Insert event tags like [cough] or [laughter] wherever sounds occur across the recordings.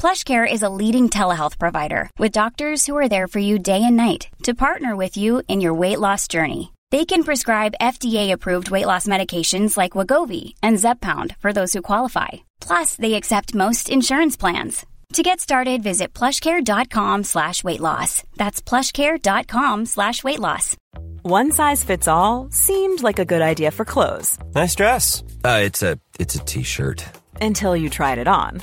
PlushCare is a leading telehealth provider with doctors who are there for you day and night to partner with you in your weight loss journey. They can prescribe FDA-approved weight loss medications like Wegovy and Zepbound for those who qualify. Plus, they accept most insurance plans. To get started, visit plushcare.com slash weight loss. That's plushcare.com slash weight loss. One size fits all seemed like a good idea for clothes Nice dress. Uh, it's a it's a t-shirt. until you tried it on.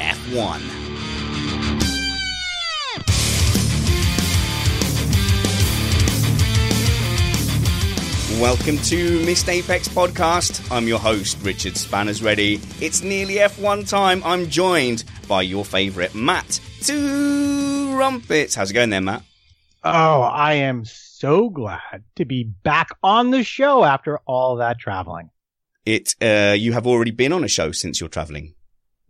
F1. Welcome to Missed Apex Podcast. I'm your host, Richard Spanners Ready. It's nearly F1 time. I'm joined by your favourite, Matt Trumpets. How's it going there, Matt? Oh, I am so glad to be back on the show after all that traveling. It uh, you have already been on a show since you're travelling.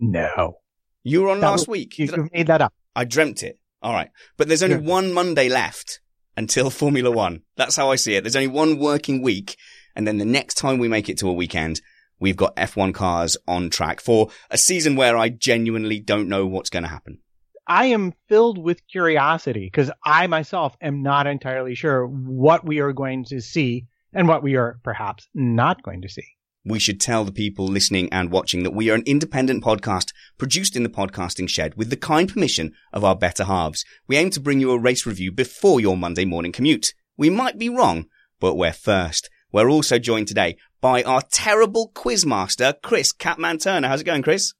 No. You were on That last was- week. You, I- made that up. I dreamt it. All right. But there's only Yeah. one Monday left until [laughs] Formula One. That's how I see it. There's only one working week. And then the next time we make it to a weekend, we've got F1 cars on track for a season where I genuinely don't know what's going to happen. I am filled with curiosity because I myself am not entirely sure what we are going to see and what we are perhaps not going to see. We should tell the people listening and watching that we are an independent podcast produced in the podcasting shed with the kind permission of our better halves. We aim to bring you a race review before your Monday morning commute. We might be wrong, but we're first. We're also joined today by our terrible quizmaster, Chris Catman Turner. How's it going, Chris?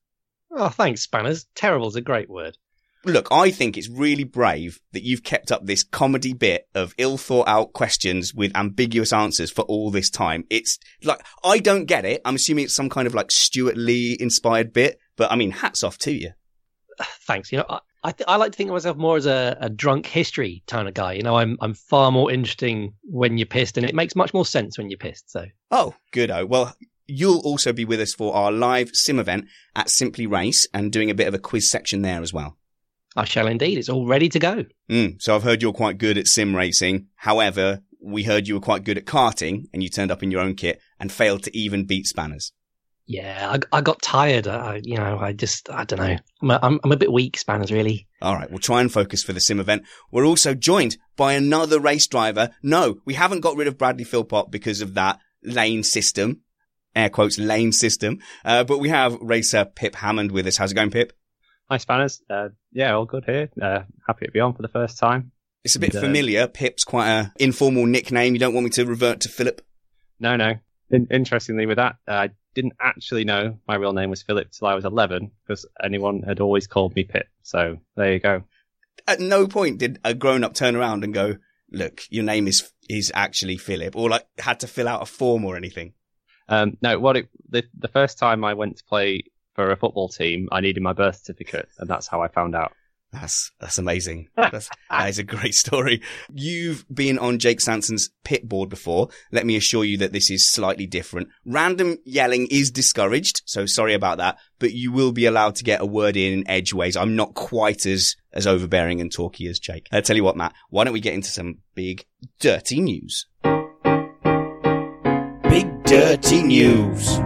Oh, thanks, Spanners. Terrible's a great word. Look, I think it's really brave that you've kept up this comedy bit of ill thought out questions with ambiguous answers for all this time. It's like, I don't get it. I'm assuming it's some kind of like Stewart Lee inspired bit, but I mean, hats off to you. [sighs] Thanks. You know, I I, th- I like to think of myself more as a, a drunk history kind of guy. You know, I'm I'm far more interesting when you're pissed, and it makes much more sense when you're pissed. So Oh, good. Oh, well, you'll also be with us for our live sim event at Simply Race and doing a bit of a quiz section there as well. I shall indeed. It's all ready to go. Mm, so I've heard you're quite good at sim racing. However, we heard you were quite good at karting and you turned up in your own kit and failed to even beat Spanners. Yeah, I, I got tired. I, you know, I just I don't know. I'm a, I'm, I'm a bit weak, Spanners. Really. All right, we'll try and focus for the sim event. We're also joined by another race driver. No, we haven't got rid of Bradley Philpott because of that lane system, air quotes lane system. Uh, but we have racer Pip Hammond with us. How's it going, Pip? Hi, Spanners. Uh, yeah, all good here. Uh, happy to be on for the first time. It's a bit And, uh, familiar. Pip's quite a informal nickname. You don't want me to revert to Philip? No, no. In- interestingly, with that, uh, I didn't actually know my real name was Philip till I was 11 because anyone had always called me Pip. So there you go. At no point did a grown up turn around and go, "Look, your name is is actually Philip," or like had to fill out a form or anything. Um, no, what it, the, the first time I went to play for a football team, I needed my birth certificate, and that's how I found out. That's that's amazing. That's, that is a great story. You've been on Jake Sanson's pit board before. Let me assure you that this is slightly different. Random yelling is discouraged, so sorry about that. But you will be allowed to get a word in edgeways. I'm not quite as as overbearing and talky as Jake. I tell you what, Matt. Why don't we get into some big dirty news? Big dirty news.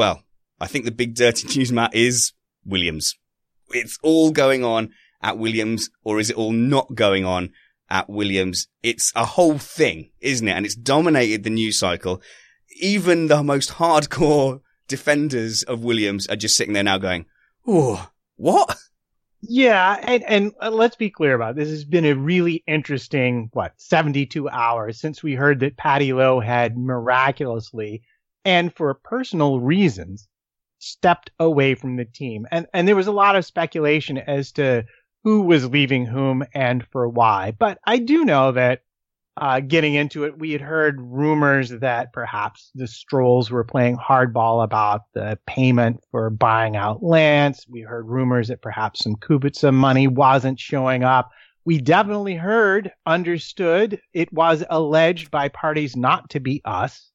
Well, I think the big dirty [laughs] news, Matt, is Williams. It's all going on at Williams or is it all not going on at Williams? It's a whole thing, isn't it? And it's dominated the news cycle. Even the most hardcore [laughs] defenders of Williams are just sitting there now going, Oh, what? Yeah, and, and uh, let's be clear about it. this. Has been a really interesting what 72 hours since we heard that Paddy Lowe had miraculously, and for personal reasons, stepped away from the team, and and there was a lot of speculation as to who was leaving whom and for why. But I do know that uh, getting into it, we had heard rumors that perhaps the Strolls were playing hardball about the payment for buying out Lance. We heard rumors that perhaps some Kubica money wasn't showing up. We definitely heard, understood, it was alleged by parties not to be us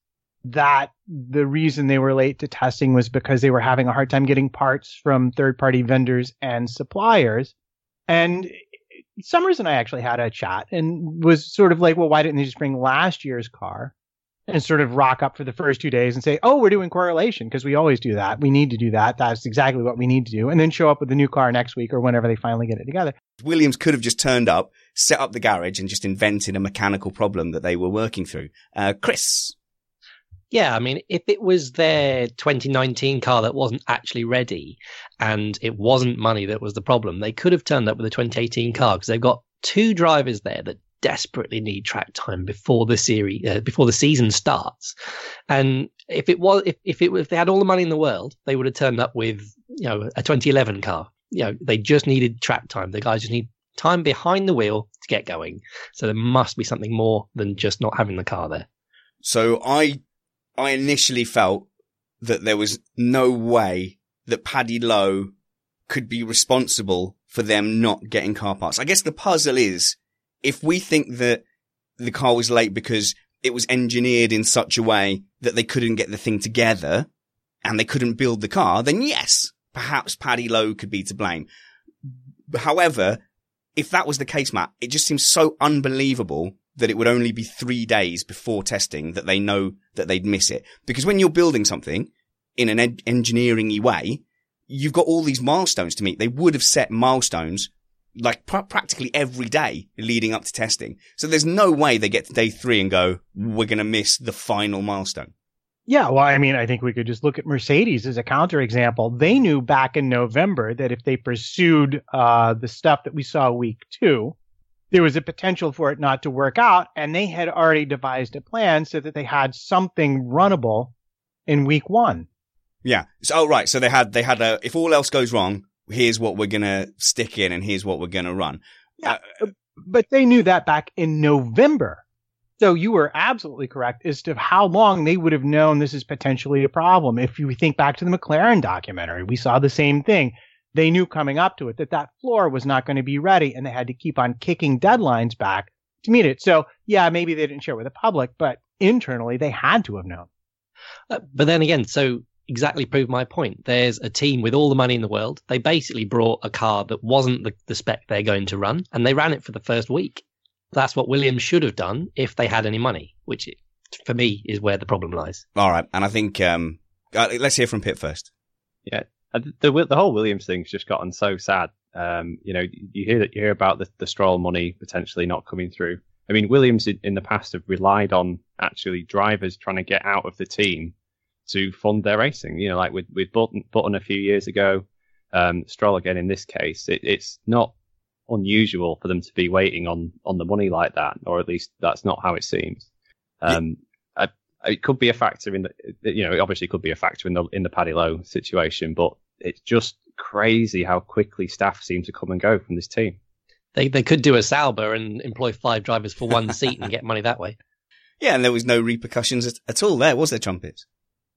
that the reason they were late to testing was because they were having a hard time getting parts from third party vendors and suppliers. And Somers and I actually had a chat and was sort of like, well, why didn't they just bring last year's car and sort of rock up for the first two days and say, oh, we're doing correlation because we always do that. We need to do that. That's exactly what we need to do. And then show up with the new car next week or whenever they finally get it together. Williams could have just turned up, set up the garage and just invented a mechanical problem that they were working through. Uh, Chris. Yeah, I mean, if it was their 2019 car that wasn't actually ready and it wasn't money that was the problem, they could have turned up with a 2018 car because they've got two drivers there that desperately need track time before the series uh, before the season starts. And if it was if if it if they had all the money in the world, they would have turned up with you know a 2011 car. You know, they just needed track time. The guys just need time behind the wheel to get going. So there must be something more than just not having the car there. So I I initially felt that there was no way that Paddy Lowe could be responsible for them not getting car parts. I guess the puzzle is if we think that the car was late because it was engineered in such a way that they couldn't get the thing together and they couldn't build the car, then yes, perhaps Paddy Lowe could be to blame. However, if that was the case, Matt, it just seems so unbelievable that it would only be three days before testing that they know that they'd miss it. Because when you're building something in an engineering way, you've got all these milestones to meet. They would have set milestones like pr- practically every day leading up to testing. So there's no way they get to day three and go, we're going to miss the final milestone. Yeah, well, I mean, I think we could just look at Mercedes as a counterexample. They knew back in November that if they pursued uh, the stuff that we saw week two, there was a potential for it not to work out, and they had already devised a plan so that they had something runnable in week one. Yeah. So, oh, right. So they had, they had a, if all else goes wrong, here's what we're going to stick in and here's what we're going to run. Yeah. Uh, but they knew that back in November. So you were absolutely correct as to how long they would have known this is potentially a problem. If you think back to the McLaren documentary, we saw the same thing. They knew coming up to it that that floor was not going to be ready and they had to keep on kicking deadlines back to meet it. So yeah, maybe they didn't share with the public, but internally they had to have known. Uh, but then again, so exactly prove my point. There's a team with all the money in the world. They basically brought a car that wasn't the, the spec they're going to run and they ran it for the first week. That's what Williams should have done if they had any money, which for me is where the problem lies. All right. And I think, um, uh, let's hear from Pip first. Yeah. The, the whole Williams thing's just gotten so sad. Um, you know, you hear that you hear about the, the Stroll money potentially not coming through. I mean, Williams in, in the past have relied on actually drivers trying to get out of the team to fund their racing. You know, like with with Button, Button a few years ago, um, Stroll again in this case. It, it's not unusual for them to be waiting on on the money like that, or at least that's not how it seems. Um, yeah. I, it could be a factor in the, you know, it obviously could be a factor in the in the Paddy Lowe situation, but it's just crazy how quickly staff seem to come and go from this team. They they could do a Sauber and employ five drivers for one seat and get money that way. [laughs] Yeah, and there was no repercussions at, at all there, was there, Trumpets?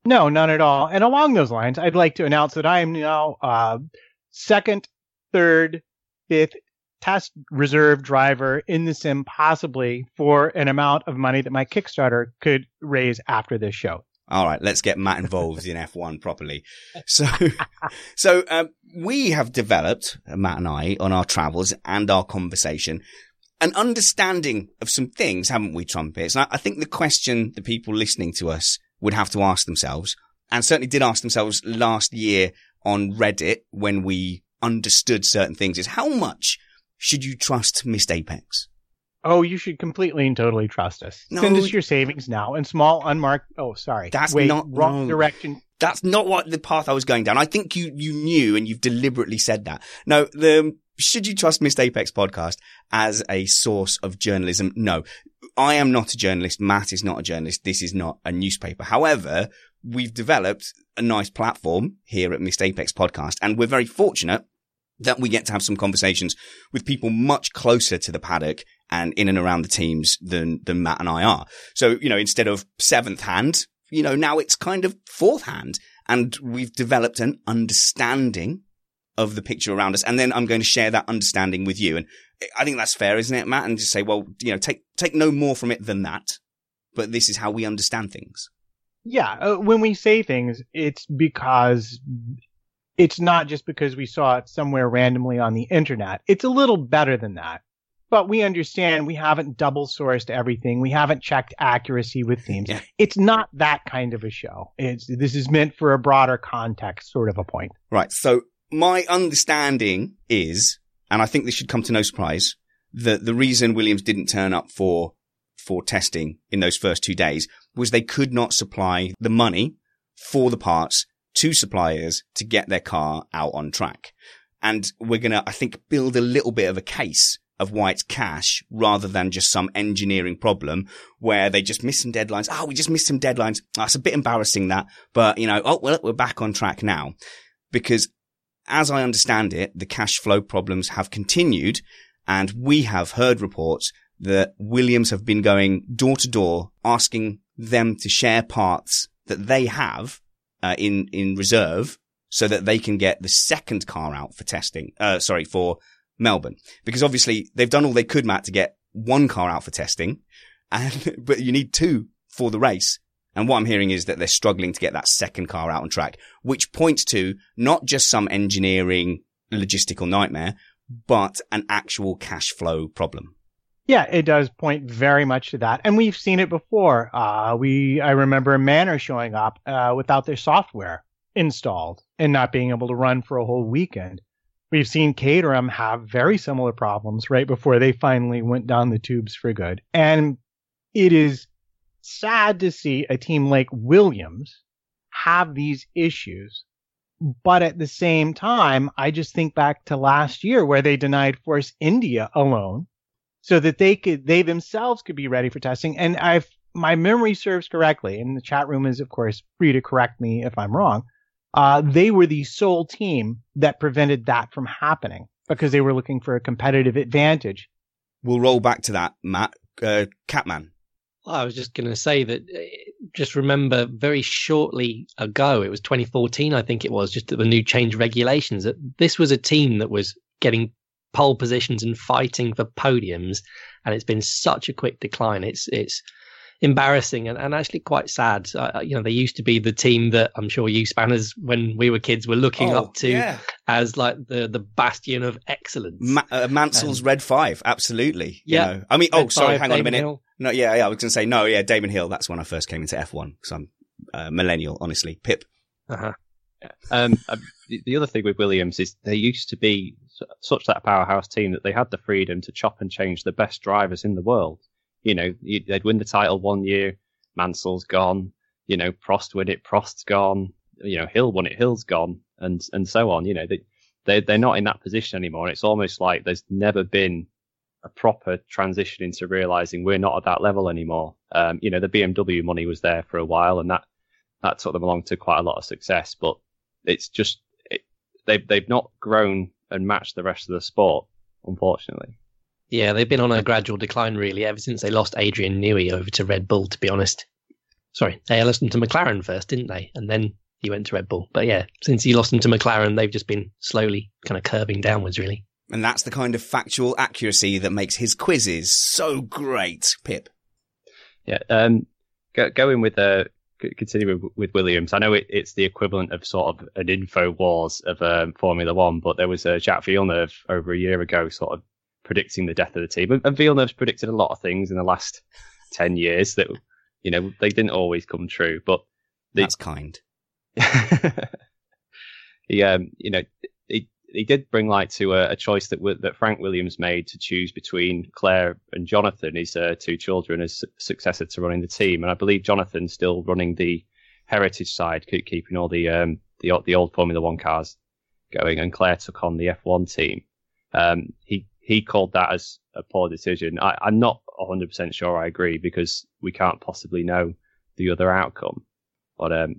No, none at all. And along those lines, I'd like to announce that I am now uh, second, third, fifth, test reserve driver in the sim possibly for an amount of money that my Kickstarter could raise after this show. All right, let's get Matt involved in F1 properly. So, [laughs] so um, we have developed Matt and I on our travels and our conversation an understanding of some things, haven't we, trumpets? And I, I think the question the people listening to us would have to ask themselves, and certainly did ask themselves last year on Reddit when we understood certain things is how much should you trust Missed Apex? Oh, you should completely and totally trust us. No. Send us your savings now in small unmarked. Oh, sorry. That's Wait, not- wrong no. direction. That's not what the path I was going down. I think you, you knew and you've deliberately said that. No, the, should you trust Missed Apex podcast as a source of journalism? No. I am not a journalist. Matt is not a journalist. This is not a newspaper. However, we've developed a nice platform here at Missed Apex podcast and we're very fortunate that we get to have some conversations with people much closer to the paddock and in and around the teams than, than Matt and I are. So, you know, instead of seventh hand, you know, now it's kind of fourth hand and we've developed an understanding of the picture around us. And then I'm going to share that understanding with you. And I think that's fair, isn't it, Matt? And just say, well, you know, take, take no more from it than that. But this is how we understand things. Yeah, uh, when we say things, it's because it's not just because we saw it somewhere randomly on the internet. It's a little better than that. But we understand we haven't double sourced everything. We haven't checked accuracy with themes. Yeah. It's not that kind of a show. It's this is meant for a broader context sort of a point. Right. So my understanding is, and I think this should come to no surprise, that the reason Williams didn't turn up for, for testing in those first two days was they could not supply the money for the parts to suppliers to get their car out on track. And we're going to, I think, build a little bit of a case of why it's cash rather than just some engineering problem where they just missed some deadlines. Oh, we just missed some deadlines. Oh, a bit embarrassing that, but you know, oh, well, we're back on track now because as I understand it, the cash flow problems have continued and we have heard reports that Williams have been going door to door asking them to share parts that they have uh, in, in reserve so that they can get the second car out for testing, uh, sorry, for Melbourne. Because obviously they've done all they could, Matt, to get one car out for testing and, [laughs] but you need two for the race. And what I'm hearing is that they're struggling to get that second car out on track, which points to not just some engineering logistical nightmare, but an actual cash flow problem. Yeah, it does point very much to that, and we've seen it before. Uh, we I remember Manor showing up uh, without their software installed and not being able to run for a whole weekend. We've seen Caterham have very similar problems right before they finally went down the tubes for good, and it is sad to see a team like Williams have these issues. But at the same time, I just think back to last year where they denied Force India alone so that they could they themselves could be ready for testing. And I've my memory serves correctly, and the chat room is of course free to correct me if I'm wrong. Uh, they were the sole team that prevented that from happening because they were looking for a competitive advantage. We'll roll back to that, Matt. Uh, Catman. Well, I was just going to say that uh, just remember very shortly ago, it was 2014, I think it was, just the new change regulations, that this was a team that was getting pole positions and fighting for podiums. And it's been such a quick decline. It's, it's embarrassing and, and actually quite sad. Uh, you know, they used to be the team that I'm sure you spanners, when we were kids, were looking Oh, up to yeah. as like the, the bastion of excellence. Ma- uh, Mansell's Um, Red Five, absolutely. you yeah. know. I mean, oh, sorry, Five, hang on a minute. Hill. No, yeah, yeah, I was going to say, no, yeah, Damon Hill. That's when I first came into F1 because I'm uh, millennial, honestly. Pip. Uh-huh. Um, uh, the, the other thing with Williams is they used to be such that powerhouse team that they had the freedom to chop and change the best drivers in the world. You know, they'd win the title one year, Mansell's gone. You know, Prost win it, Prost's gone. You know, Hill won it, Hill's gone, and and so on. You know, they they they're not in that position anymore. And it's almost like there's never been a proper transition into realizing we're not at that level anymore. Um, you know, the BMW money was there for a while, and that that took them along to quite a lot of success, but it's just it, they've they've not grown and matched the rest of the sport, unfortunately. Yeah, they've been on a gradual decline really ever since they lost Adrian Newey over to Red Bull. To be honest, sorry, they lost him to McLaren first, didn't they? And then he went to Red Bull. But yeah, since he lost him to McLaren, they've just been slowly kind of curving downwards, really. And that's the kind of factual accuracy that makes his quizzes so great, Pip. Yeah. Um, go, going with uh, c- continue with, with Williams. I know it, it's the equivalent of sort of an info wars of um, Formula One, but there was a uh, Jacques Villeneuve over a year ago, sort of predicting the death of the team, and, Villeneuve's predicted a lot of things in the last [laughs] ten years that you know they didn't always come true, but the, That's kind. [laughs] he, um, you know, he, he did bring light to a, a choice that that Frank Williams made to choose between Claire and Jonathan, his uh, two children, as successor to running the team. And I believe Jonathan's still running the heritage side, keeping all the um, the the old Formula One cars going, and Claire took on the F1 team. Um, he he called that as a poor decision. I, I'm not 100% sure I agree because we can't possibly know the other outcome. But um,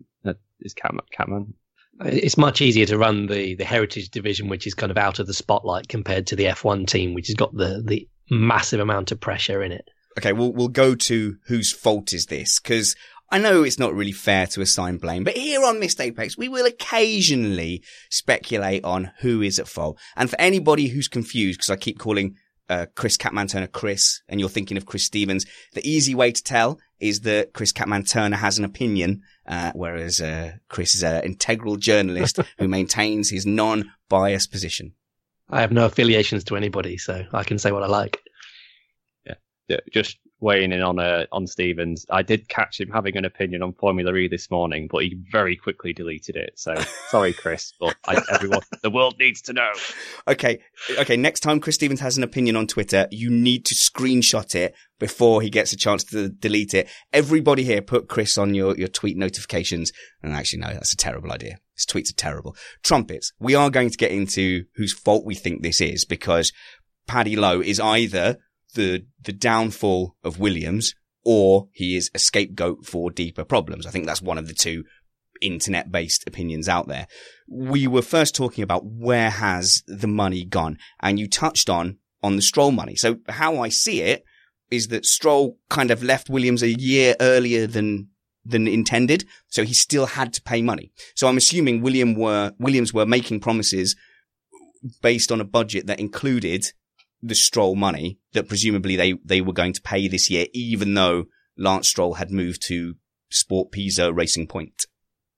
is Catman, Catman it's much easier to run the the heritage division, which is kind of out of the spotlight, compared to the F1 team, which has got the the massive amount of pressure in it. Okay, we'll we'll go to whose fault is this because I know it's not really fair to assign blame, but here on Missed Apex, we will occasionally speculate on who is at fault. And for anybody who's confused, because I keep calling uh, Chris Catman Turner Chris, and you're thinking of Chris Stevens, the easy way to tell is that Chris Catman Turner has an opinion, uh, whereas uh, Chris is an integral journalist [laughs] who maintains his non-biased position. I have no affiliations to anybody, so I can say what I like. Yeah, just weighing in on uh, on Stevens. I did catch him having an opinion on Formula E this morning, but he very quickly deleted it. So sorry, Chris, but I, everyone, [laughs] the world needs to know. Okay, okay. Next time Chris Stevens has an opinion on Twitter, you need to screenshot it before he gets a chance to delete it. Everybody here, put Chris on your your tweet notifications. And actually, no, that's a terrible idea. His tweets are terrible. Trumpets. We are going to get into whose fault we think this is because Paddy Lowe is either the the downfall of Williams or he is a scapegoat for deeper problems. I think that's one of the two internet based opinions out there. We were first talking about where has the money gone and you touched on on the Stroll money. So how I see it is that Stroll kind of left Williams a year earlier than than intended, so he still had to pay money. So I'm assuming William were Williams were making promises based on a budget that included the Stroll money that presumably they, they were going to pay this year, even though Lance Stroll had moved to SportPesa Racing Point.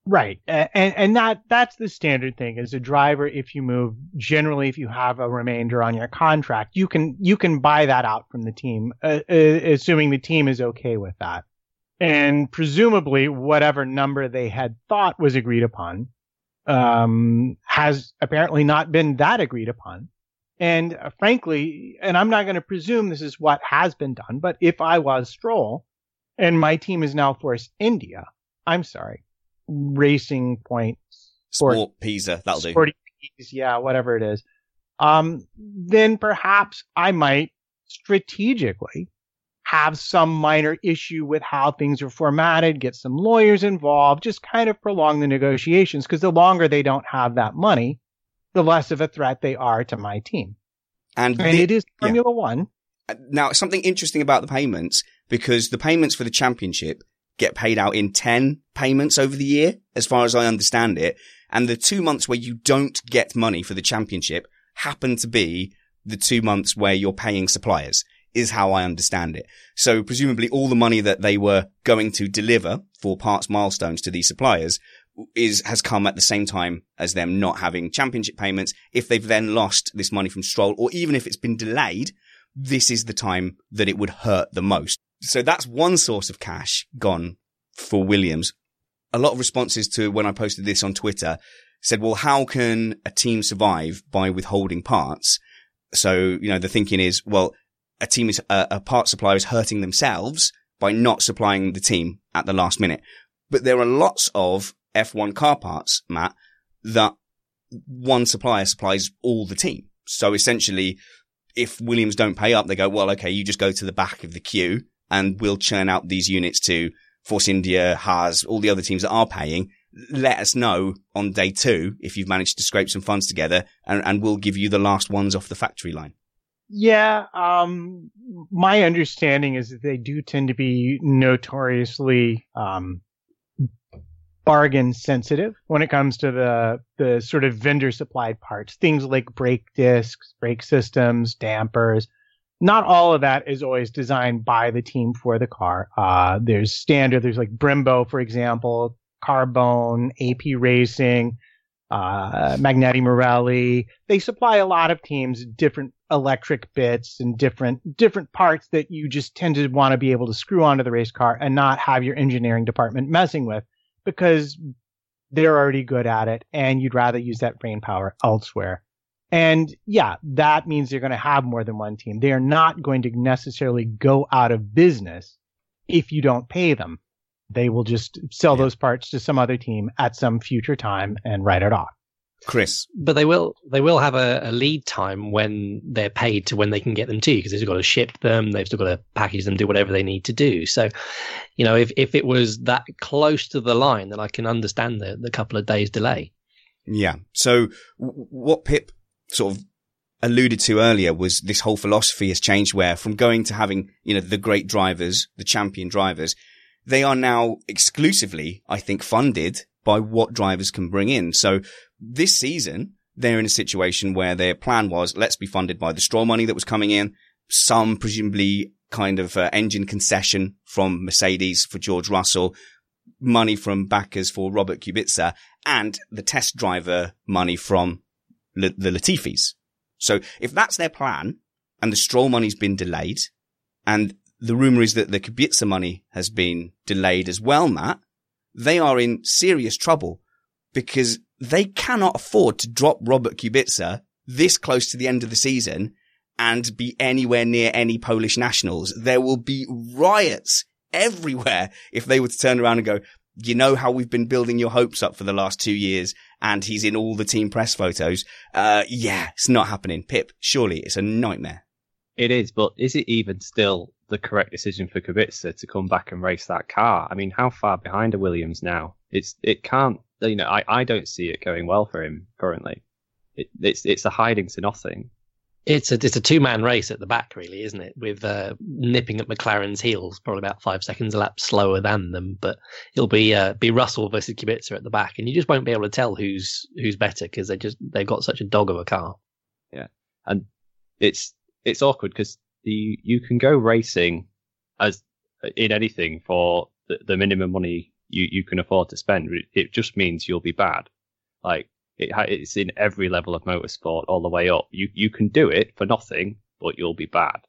Right. And, and that, that's the standard thing as a driver. If you move, generally, if you have a remainder on your contract, you can, you can buy that out from the team, uh, uh, assuming the team is okay with that. And presumably whatever number they had thought was agreed upon, um, has apparently not been that agreed upon. And uh, frankly, and I'm not going to presume this is what has been done, but if I was Stroll and my team is now Force India, I'm sorry, Racing Point Sport, SportPesa, that'll Sport do. Pisa, yeah, whatever it is. Um, then perhaps I might strategically have some minor issue with how things are formatted, get some lawyers involved, just kind of prolong the negotiations because the longer they don't have that money, the less of a threat they are to my team. And, and the, it is Formula yeah. One. Uh, now, something interesting about the payments, because the payments for the championship get paid out in 10 payments over the year, as far as I understand it. And the two months where you don't get money for the championship happen to be the two months where you're paying suppliers is how I understand it. So presumably all the money that they were going to deliver for parts milestones to these suppliers is has come at the same time as them not having championship payments. If they've then lost this money from Stroll, or even if it's been delayed, this is the time that it would hurt the most. So that's one source of cash gone for Williams. A lot of responses to when I posted this on Twitter said, well, how can a team survive by withholding parts? So, you know, the thinking is, well, a team is, a, a part supplier is hurting themselves by not supplying the team at the last minute. But there are lots of F1 car parts, Matt, that one supplier supplies all the team. So essentially, if Williams don't pay up, they go, well, okay, you just go to the back of the queue and we'll churn out these units to Force India, Haas, all the other teams that are paying. Let us know on day two if you've managed to scrape some funds together and, and we'll give you the last ones off the factory line. Yeah, um, my understanding is that they do tend to be notoriously um, bargain sensitive when it comes to the the sort of vendor supplied parts. Things like brake discs, brake systems, dampers. Not all of that is always designed by the team for the car. Uh, there's standard. There's like Brembo, for example, Carbone, AP Racing, uh, Magneti Marelli. They supply a lot of teams different electric bits and different different parts that you just tend to want to be able to screw onto the race car and not have your engineering department messing with because they're already good at it and you'd rather use that brain power elsewhere. And yeah, that means they're going to have more than one team. They are not going to necessarily go out of business if you don't pay them. They will just sell those parts to some other team at some future time and write it off. Chris. But they will they will have a, a lead time when they're paid to when they can get them to you because they've got to ship them, they've still got to package them, do whatever they need to do. So, you know, if if it was that close to the line, then I can understand the the couple of days delay. Yeah. So w- what Pip sort of alluded to earlier was this whole philosophy has changed where from going to having, you know, the great drivers, the champion drivers, they are now exclusively, I think, funded by what drivers can bring in. So this season, they're in a situation where their plan was, let's be funded by the Stroll money that was coming in, some presumably kind of uh, engine concession from Mercedes for George Russell, money from backers for Robert Kubica, and the test driver money from L- the Latifis. So if that's their plan, and the Stroll money's been delayed, and the rumor is that the Kubica money has been delayed as well, Matt, they are in serious trouble because they cannot afford to drop Robert Kubica this close to the end of the season and be anywhere near any Polish nationals. There will be riots everywhere [laughs] if they were to turn around and go, you know how we've been building your hopes up for the last two years and he's in all the team press photos. Uh, yeah, it's not happening. Pip, surely it's a nightmare. It is, but is it even still the correct decision for Kubica to come back and race that car? I mean, how far behind are Williams now? It's it can't. You know, I, I don't see it going well for him currently. It, it's it's a hiding to nothing. It's a it's a two man race at the back, really, isn't it? With uh, nipping at McLaren's heels, probably about five seconds a lap slower than them. But it'll be uh, be Russell versus Kubica at the back, and you just won't be able to tell who's who's better because they just they've got such a dog of a car. Yeah, and it's it's awkward because the you can go racing as in anything for the, the minimum money you, you can afford to spend. It just means you'll be bad. Like it, it's in every level of motorsport all the way up. You you can do it for nothing, but you'll be bad.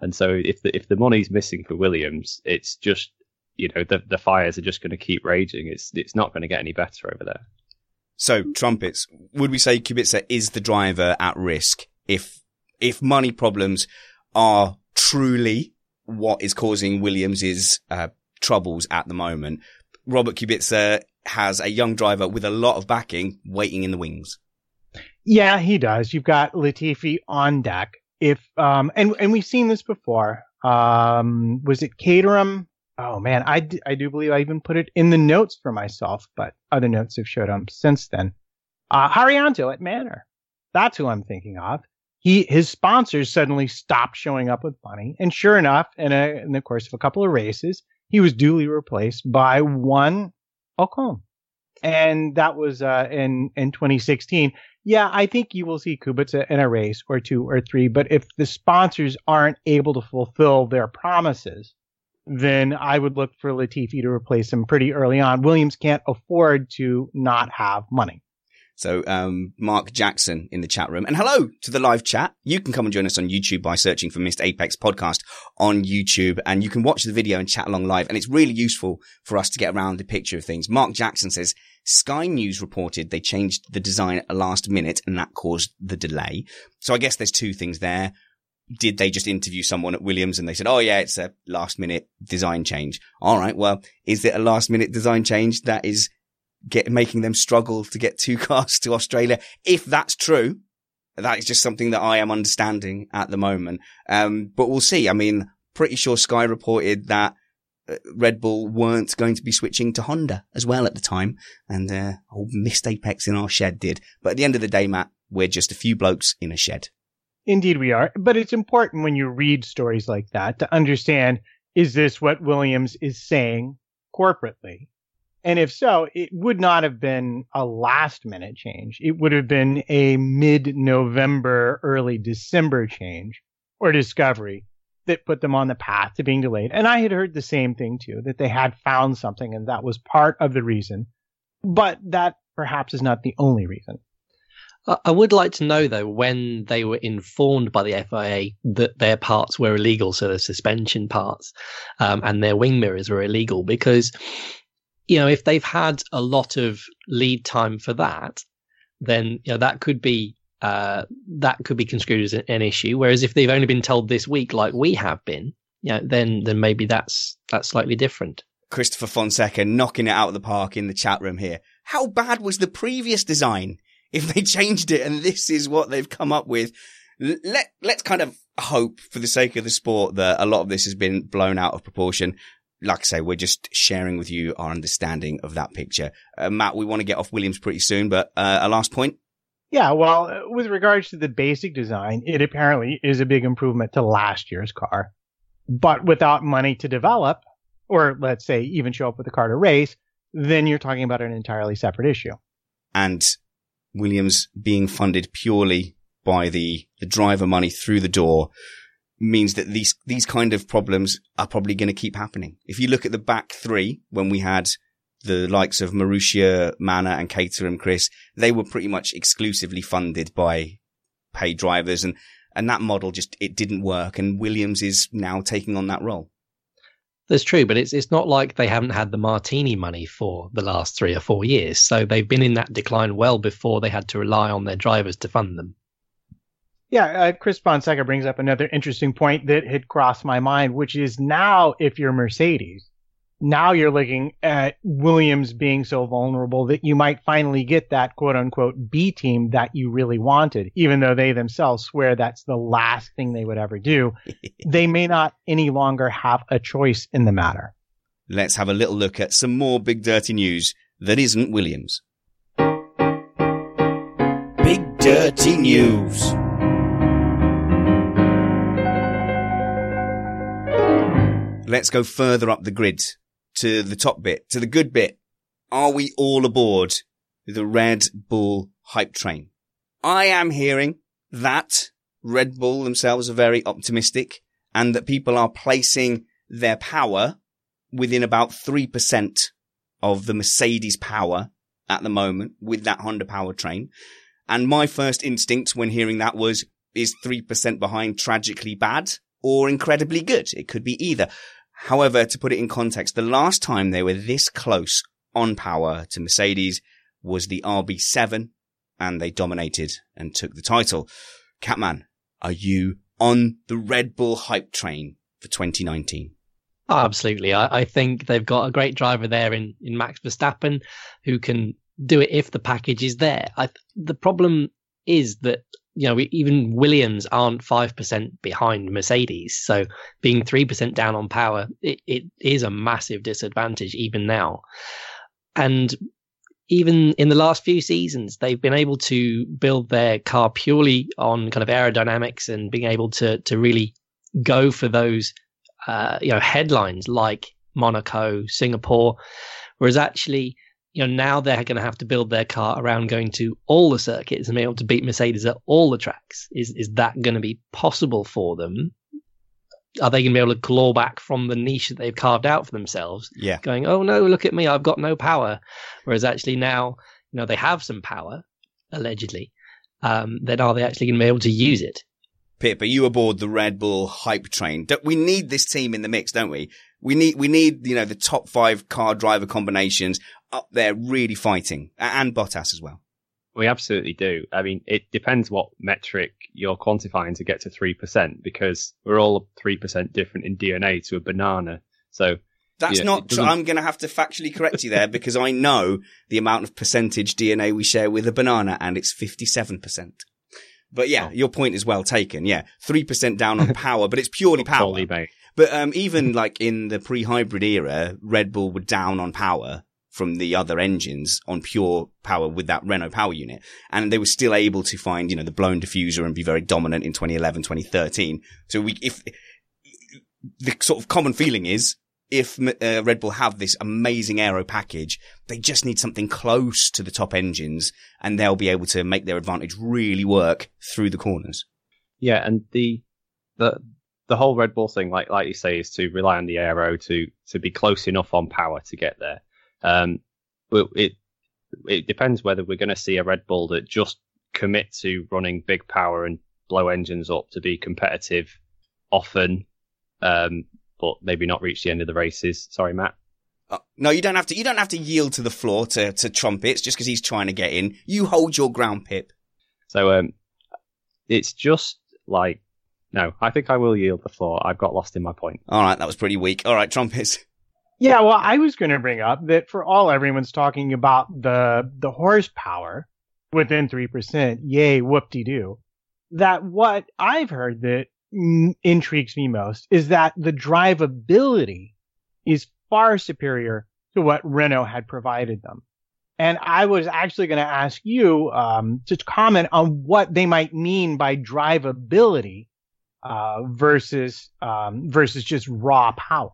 And so if the if the money's missing for Williams, it's just you know the the fires are just going to keep raging. It's it's not going to get any better over there. So trumpets, would we say Kubica is the driver at risk if if money problems are truly what is causing Williams's uh, troubles at the moment? Robert Kubica has a young driver with a lot of backing waiting in the wings. Yeah, he does. You've got Latifi on deck. If um and and we've seen this before. Um was it Caterham? Oh man, I, d- I do believe I even put it in the notes for myself, but other notes have showed up since then. Uh Haryanto at Manor. That's who I'm thinking of. He his sponsors suddenly stopped showing up with money, and sure enough, in, a, in the course of a couple of races, he was duly replaced by one Ocon. And that was uh, in in 2016. Yeah, I think you will see Kubica in a race or two or three, but if the sponsors aren't able to fulfill their promises, then I would look for Latifi to replace him pretty early on. Williams can't afford to not have money. So, um, Mark Jackson in the chat room. And hello to the live chat. You can come and join us on YouTube by searching for Missed Apex podcast on YouTube and you can watch the video and chat along live. And it's really useful for us to get around the picture of things. Mark Jackson says, Sky News reported they changed the design at last minute and that caused the delay. So I guess there's two things there. Did they just interview someone at Williams and they said, Oh yeah, it's a last minute design change. All right. Well, is it a last minute design change that is get making them struggle to get two [laughs] cars to Australia. If that's true, that is just something that I am understanding at the moment. Um, but we'll see. I mean, pretty sure Sky reported that uh, Red Bull weren't going to be switching to Honda as well at the time, and uh, old missed Apex in our shed did. But at the end of the day, Matt, we're just a few blokes in a shed. Indeed, we are. But it's important when you read stories like that to understand: is this what Williams is saying corporately? And if so, it would not have been a last minute change. It would have been a mid November, early December change or discovery that put them on the path to being delayed. And I had heard the same thing too, that they had found something and that was part of the reason. But that perhaps is not the only reason. I would like to know though when they were informed by the FIA that their parts were illegal, so the suspension parts um, and their wing mirrors were illegal, because you know, if they've had a lot of lead time for that, then you know that could be uh, that could be construed as an issue. Whereas if they've only been told this week, like we have been, you know, then then maybe that's that's slightly different. Christopher Fonseca knocking it out of the park in the chat room here. How bad was the previous design? If they [laughs] changed it and this is what they've come up with, let let's kind of hope for the sake of the sport that a lot of this has been blown out of proportion. Like I say, we're just sharing with you our understanding of that picture. Uh, Matt, we want to get off Williams pretty soon, but uh, a last point. Yeah, well, uh, with regards to the basic design, it apparently is a big improvement to last year's car. But without money to develop, or let's say even show up with a car to race, then you're talking about an entirely separate issue. And Williams being funded purely by the, the driver money through the door means that these, these kind of problems are probably going to keep happening. If you look at the back three, when we had the likes of Marussia, Manor and Caterham Chris, they were pretty much exclusively funded by paid drivers and, and that model just, it didn't work. And Williams is now taking on that role. That's true, but it's it's not like they haven't had the martini money for the last three or four years. So they've been in that decline well before they had to rely on their drivers to fund them. Yeah, uh, Chris Fonseca brings up another interesting point that had crossed my mind, which is now if you're Mercedes, now you're looking at Williams being so vulnerable that you might finally get that quote unquote B team that you really wanted, even though they themselves swear that's the last thing they would ever do. [laughs] they may not any longer have a choice in the matter. Let's have a little look at some more big dirty news that isn't Williams. Big dirty news. Let's go further up the grid to the top bit, to the good bit. Are we all aboard the Red Bull hype train? I am hearing that Red Bull themselves are very optimistic and that people are placing their power within about 3% of the Mercedes power at the moment with that Honda powertrain. And my first instinct when hearing that was, is 3% behind tragically bad or incredibly good? It could be either. However, to put it in context, the last time they were this close on power to Mercedes was the RB7 and they dominated and took the title. Catman, are you on the Red Bull hype train for 2019? Oh, absolutely. I, I, think they've got a great driver there in, in Max Verstappen who can do it if the package is there. I, the problem is that you know, even Williams aren't 5% behind Mercedes. So being 3% down on power, it, it is a massive disadvantage even now. And even in the last few seasons, they've been able to build their car purely on kind of aerodynamics and being able to, to really go for those, uh, you know, headlines like Monaco, Singapore. Whereas actually, you know, now they're going to have to build their car around going to all the circuits and be able to beat Mercedes at all the tracks. Is is that going to be possible for them? Are they going to be able to claw back from the niche that they've carved out for themselves? Yeah. Going, oh no, look at me, I've got no power. Whereas actually now, you know, they have some power, allegedly. Um, then are they actually going to be able to use it? Pip, are you aboard the Red Bull hype train? We need this team in the mix, don't we? We need, we need, you know, the top five car driver combinations up there really fighting and Bottas as well. We absolutely do. I mean, it depends what metric you're quantifying to get to 3% because we're all 3% different in DNA to a banana. So that's not true. I'm going to have to factually correct you there because I know the amount of percentage DNA we share with a banana and it's 57%. But yeah, oh. your point is well taken. Yeah. 3% down on power, but it's purely power. But um, even like in the pre-hybrid era, Red Bull were down on power from the other engines on pure power with that Renault power unit. And they were still able to find, you know, the blown diffuser and be very dominant in 2011, 2013. So we, if the sort of common feeling is if uh, Red Bull have this amazing aero package, they just need something close to the top engines and they'll be able to make their advantage really work through the corners. Yeah. And the, the, the whole Red Bull thing, like, like you say, is to rely on the aero to, to be close enough on power to get there. Um, but it it depends whether we're going to see a Red Bull that just commit to running big power and blow engines up to be competitive often, um, but maybe not reach the end of the races. Sorry, Matt. Uh, no, you don't have to. You don't have to yield to the floor to to trumpets just because he's trying to get in. You hold your ground, Pip. So, um, it's just like no. I think I will yield the floor. I've got lost in my point. All right, that was pretty weak. All right, trumpets. Yeah, well, I was going to bring up that for all everyone's talking about the the horsepower within three percent. Yay, whoop de doo. That what I've heard that mm, intrigues me most is that the drivability is far superior to what Renault had provided them. And I was actually going to ask you um, to comment on what they might mean by drivability uh, versus um, versus just raw power.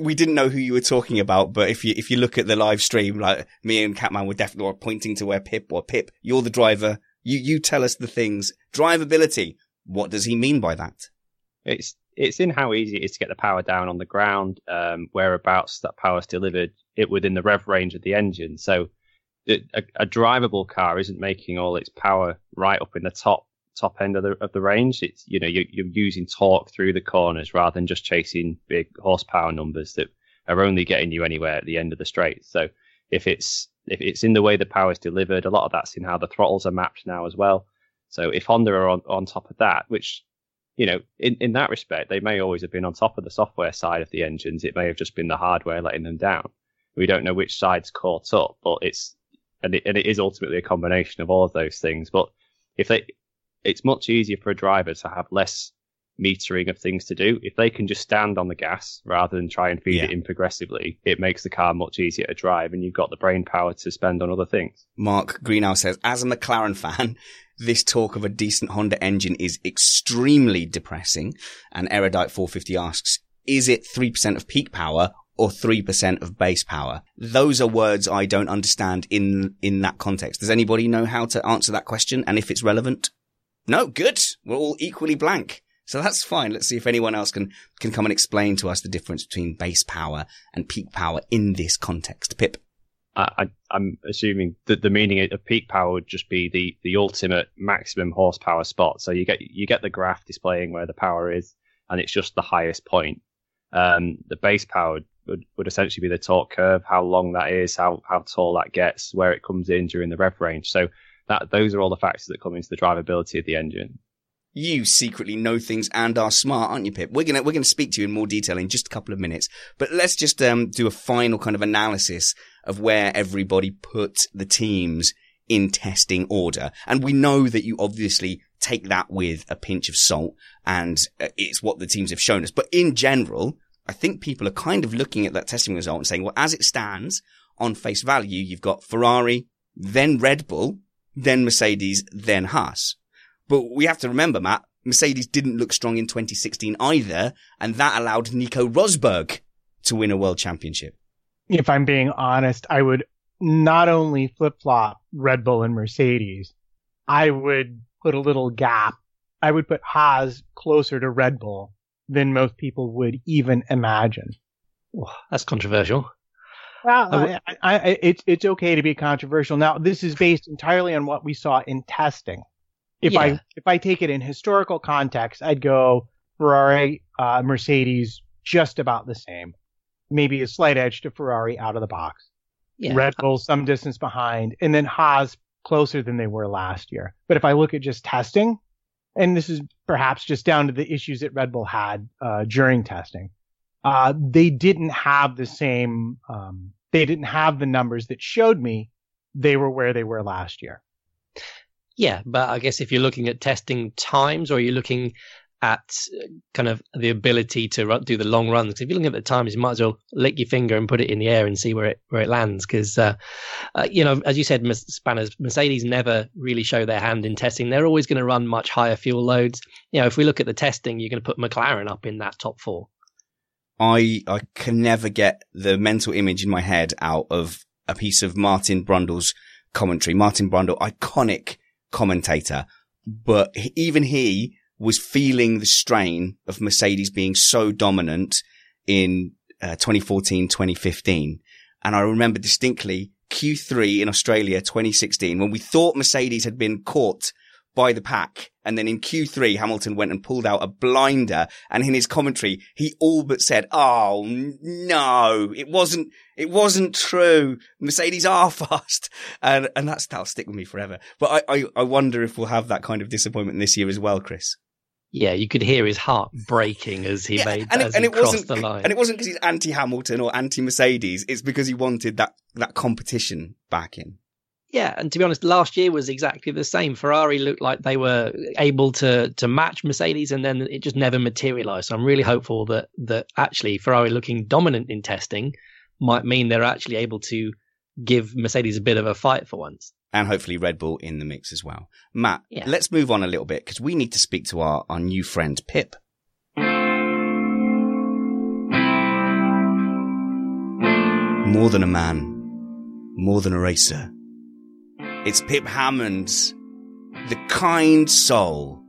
We didn't know who you were talking about, but if you if you look at the live stream, like me and Catman were definitely pointing to where Pip or Pip, you're the driver. You you tell us the things. Drivability. What does he mean by that? It's it's in how easy it is to get the power down on the ground, um, whereabouts that power is delivered, it within the rev range of the engine. So a, a, drivable car isn't making all its power right up in the top top end of the of the range. It's you know you're, you're using torque through the corners rather than just chasing big horsepower numbers that are only getting you anywhere at the end of the straight. So if it's if it's in the way the power is delivered, a lot of that's in how the throttles are mapped now as well. So if Honda are on, on top of that, which you know, in, in that respect, they may always have been on top of the software side of the engines. It may have just been the hardware letting them down. We don't know which side's caught up, but it's and it, and it is ultimately a combination of all of those things. But if they, it's much easier for a driver to have less metering of things to do. If they can just stand on the gas rather than try and feed yeah. it in progressively, it makes the car much easier to drive and you've got the brain power to spend on other things. Mark Greenhow says, as a McLaren fan, [laughs] this talk of a decent Honda engine is extremely depressing. And Erudite 450 asks, is it 3% of peak power or 3% of base power? Those are words I don't understand in, in that context. Does anybody know how to answer that question and if it's relevant? No, good. We're all equally blank. So that's fine. Let's see if anyone else can, can come and explain to us the difference between base power and peak power in this context. Pip. I, am assuming that the meaning of peak power would just be the, the ultimate maximum horsepower spot. So you get you get the graph displaying where the power is, and it's just the highest point. Um, the base power would, would essentially be the torque curve, how long that is, how, how tall that gets, where it comes in during the rev range. So that those are all the factors that come into the drivability of the engine. You secretly know things and are smart, aren't you, Pip? We're gonna we're gonna speak to you in more detail in just a couple of minutes, but let's just um, do a final kind of analysis of where everybody put the teams in testing order. And we know that you obviously take that with a pinch of salt, and uh, it's what the teams have shown us. But in general, I think people are kind of looking at that testing result and saying, well, as it stands on face value, you've got Ferrari, then Red Bull, then Mercedes, then Haas. But we have to remember, Matt, Mercedes didn't look strong in 2016 either, and that allowed Nico Rosberg to win a world championship. If I'm being honest, I would not only flip flop Red Bull and Mercedes, I would put a little gap. I would put Haas closer to Red Bull than most people would even imagine. Oh, that's controversial. Well, I, I, I, it's it's okay to be controversial. Now, this is based entirely on what we saw in testing. If yeah. I if I take it in historical context, I'd go Ferrari, uh, Mercedes, just about the same. Maybe a slight edge to Ferrari out of the box. Yeah. Red Bull some distance behind, and then Haas closer than they were last year. But if I look at just testing, and this is perhaps just down to the issues that Red Bull had uh, during testing, uh, they didn't have the same, um, they didn't have the numbers that showed me they were where they were last year. Yeah, but I guess if you're looking at testing times or you're looking at uh, kind of the ability to run, do the long runs. If you're looking at the times, you might as well lick your finger and put it in the air and see where it where it lands. Because uh, uh, you know, as you said, Spanners, Mercedes never really show their hand in testing. They're always going to run much higher fuel loads. You know, if we look at the testing, you're going to put McLaren up in that top four. I I can never get the mental image in my head out of a piece of Martin Brundle's commentary. Martin Brundle, iconic commentator, but even he was feeling the strain of Mercedes being so dominant in uh, 2014, 2015. And I remember distinctly Q3 in Australia 2016 when we thought Mercedes had been caught by the pack. And then in Q3, Hamilton went and pulled out a blinder. And in his commentary, he all but said, Oh no, it wasn't, it wasn't true. Mercedes are [laughs] fast. And, and that's, that'll stick with me forever. But I, I, I wonder if we'll have that kind of disappointment this year as well, Chris. Yeah, you could hear his heart breaking as he Yeah, made and as it, and he it crossed wasn't, the line. and it wasn't because he's anti-Hamilton or anti-Mercedes. It's because he wanted that, that competition back in. Yeah, and to be honest, last year was exactly the same. Ferrari looked like they were able to to match Mercedes, and then it just never materialized. So I'm really hopeful that that actually Ferrari looking dominant in testing might mean they're actually able to give Mercedes a bit of a fight for once. and hopefully Red Bull in the mix as well. Matt, Yeah. let's move on a little bit because we need to speak to our, our new friend Pip. More than a man, more than a racer. It's Pip Hammond's the kind soul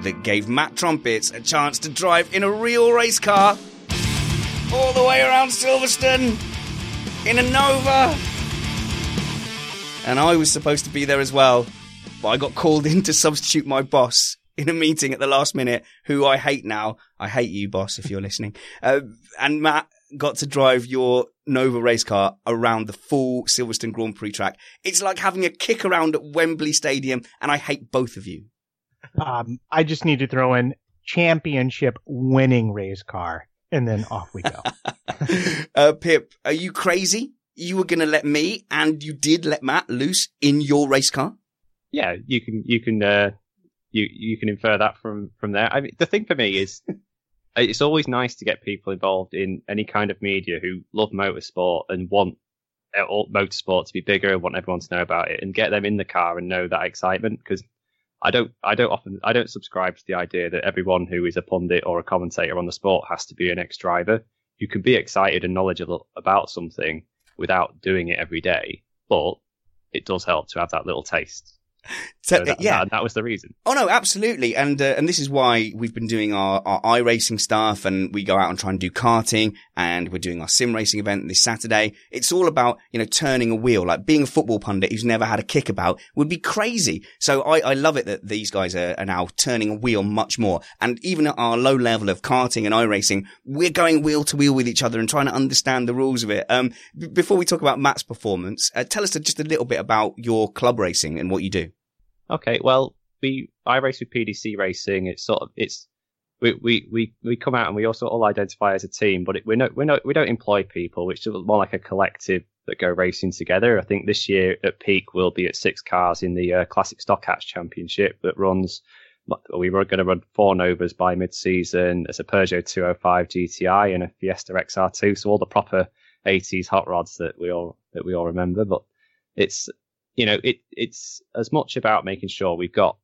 that gave Matt Trumpets a chance to drive in a real race car all the way around Silverstone in a Nova and I was supposed to be there as well, but I got called [laughs] in to substitute my boss in a meeting at the last minute, who I hate now. I hate you, boss, if you're listening. Uh, and Matt got to drive your Nova race car around the full Silverstone Grand Prix track. It's like having a kick around at Wembley Stadium, and I hate both of you. Um, I just need to throw in championship winning race car, and then off we go. [laughs] uh, Pip, are you crazy? You were going to let me, and you did let Matt loose in your race car? yeah, you can you can uh, you you can infer that from from there. I mean, the thing for me is it's always nice to get people involved in any kind of media who love motorsport and want uh, motorsport to be bigger and want everyone to know about it and get them in the car and know that excitement because I don't I don't often I don't subscribe to the idea that everyone who is a pundit or a commentator on the sport has to be an ex driver. You can be excited and knowledgeable about something without doing it every day, but it does help to have that little taste. [laughs] So, So that, yeah. that, that was the reason. Oh no, absolutely, and uh, and this is why we've been doing our our iRacing stuff, and we go out and try and do karting, and we're doing our sim racing event this Saturday. It's all about you know turning a wheel, like being a football pundit who's never had a kick about would be crazy. So I I love it that these guys are, are now turning a wheel much more, and even at our low level of karting and iRacing, we're going wheel to wheel with each other and trying to understand the rules of it. Um, b- before we talk about Matt's performance, uh, tell us just a little bit about your club racing and what you do. Okay, well, we I race with PDC Racing. It's sort of it's we we we, we come out and we also all identify as a team, but it, we're not we're not we don't employ people. It's just more like a collective that go racing together. I think this year at peak we'll be at six cars in the uh, Classic Stock Hatch Championship that runs. We were going to run four Novas by mid-season. There's a Peugeot 205 GTI and a Fiesta XR2, so all the proper 80s hot rods that we all that we all remember. But it's you know it it's as much about making sure we've got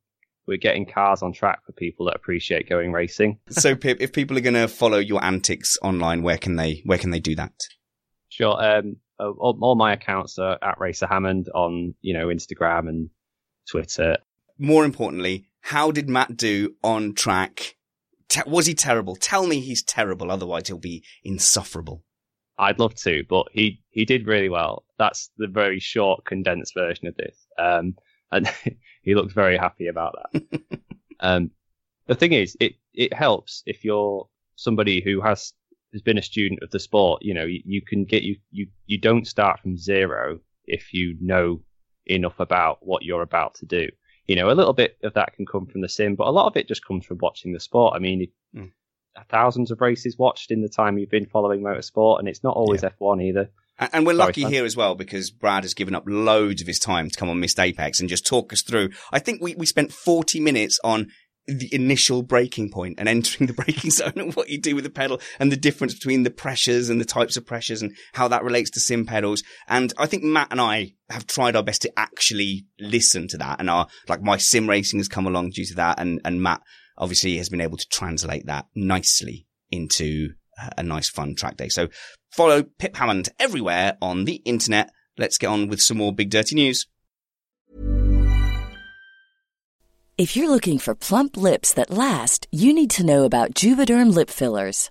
we're getting cars on track for people that appreciate going racing. so Pip, if people are going to follow your antics online, where can they where can they do that? Sure. Um, uh, all, all my accounts are at Racer Hammond on you know Instagram and Twitter. More importantly, how did Matt do on track? Te- was he terrible? Tell me he's terrible, otherwise he'll be insufferable. I'd love to, but he he did really well. That's the very short, condensed version of this. Um, and [laughs] he looked very happy about that. [laughs] um, the thing is, it it helps if you're somebody who has has been a student of the sport. You know, you, you can get you you you don't start from zero if you know enough about what you're about to do. You know, a little bit of that can come from the sim, but a lot of it just comes from watching the sport. I mean, Mm. Thousands of races watched in the time you've been following motorsport, and it's not always F1 either. And, and we're Sorry, lucky Fran. here as well because Brad has given up loads of his time to come on Missed Apex and just talk us through. I think we, we spent 40 minutes on the initial braking point and entering the braking [laughs] zone and what you do with the pedal and the difference between the pressures and the types of pressures and how that relates to sim pedals. And I think Matt and I have tried our best to actually listen to that and our, like my sim racing has come along due to that. And, and Matt obviously has been able to translate that nicely into a- a nice fun track day. So follow Pip Hammond everywhere on the internet. Let's get on with some more big dirty news. If you're looking for plump lips that last, you need to know about Juvederm lip fillers.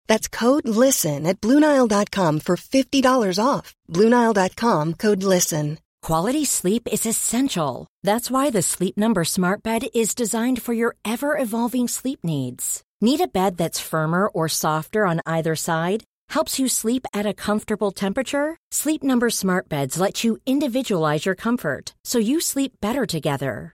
That's code LISTEN at BlueNile.com for $50 off. BlueNile.com code LISTEN. Quality sleep is essential. That's why the Sleep Number Smart Bed is designed for your ever evolving sleep needs. Need a bed that's firmer or softer on either side? Helps you sleep at a comfortable temperature? Sleep Number Smart Beds let you individualize your comfort so you sleep better together.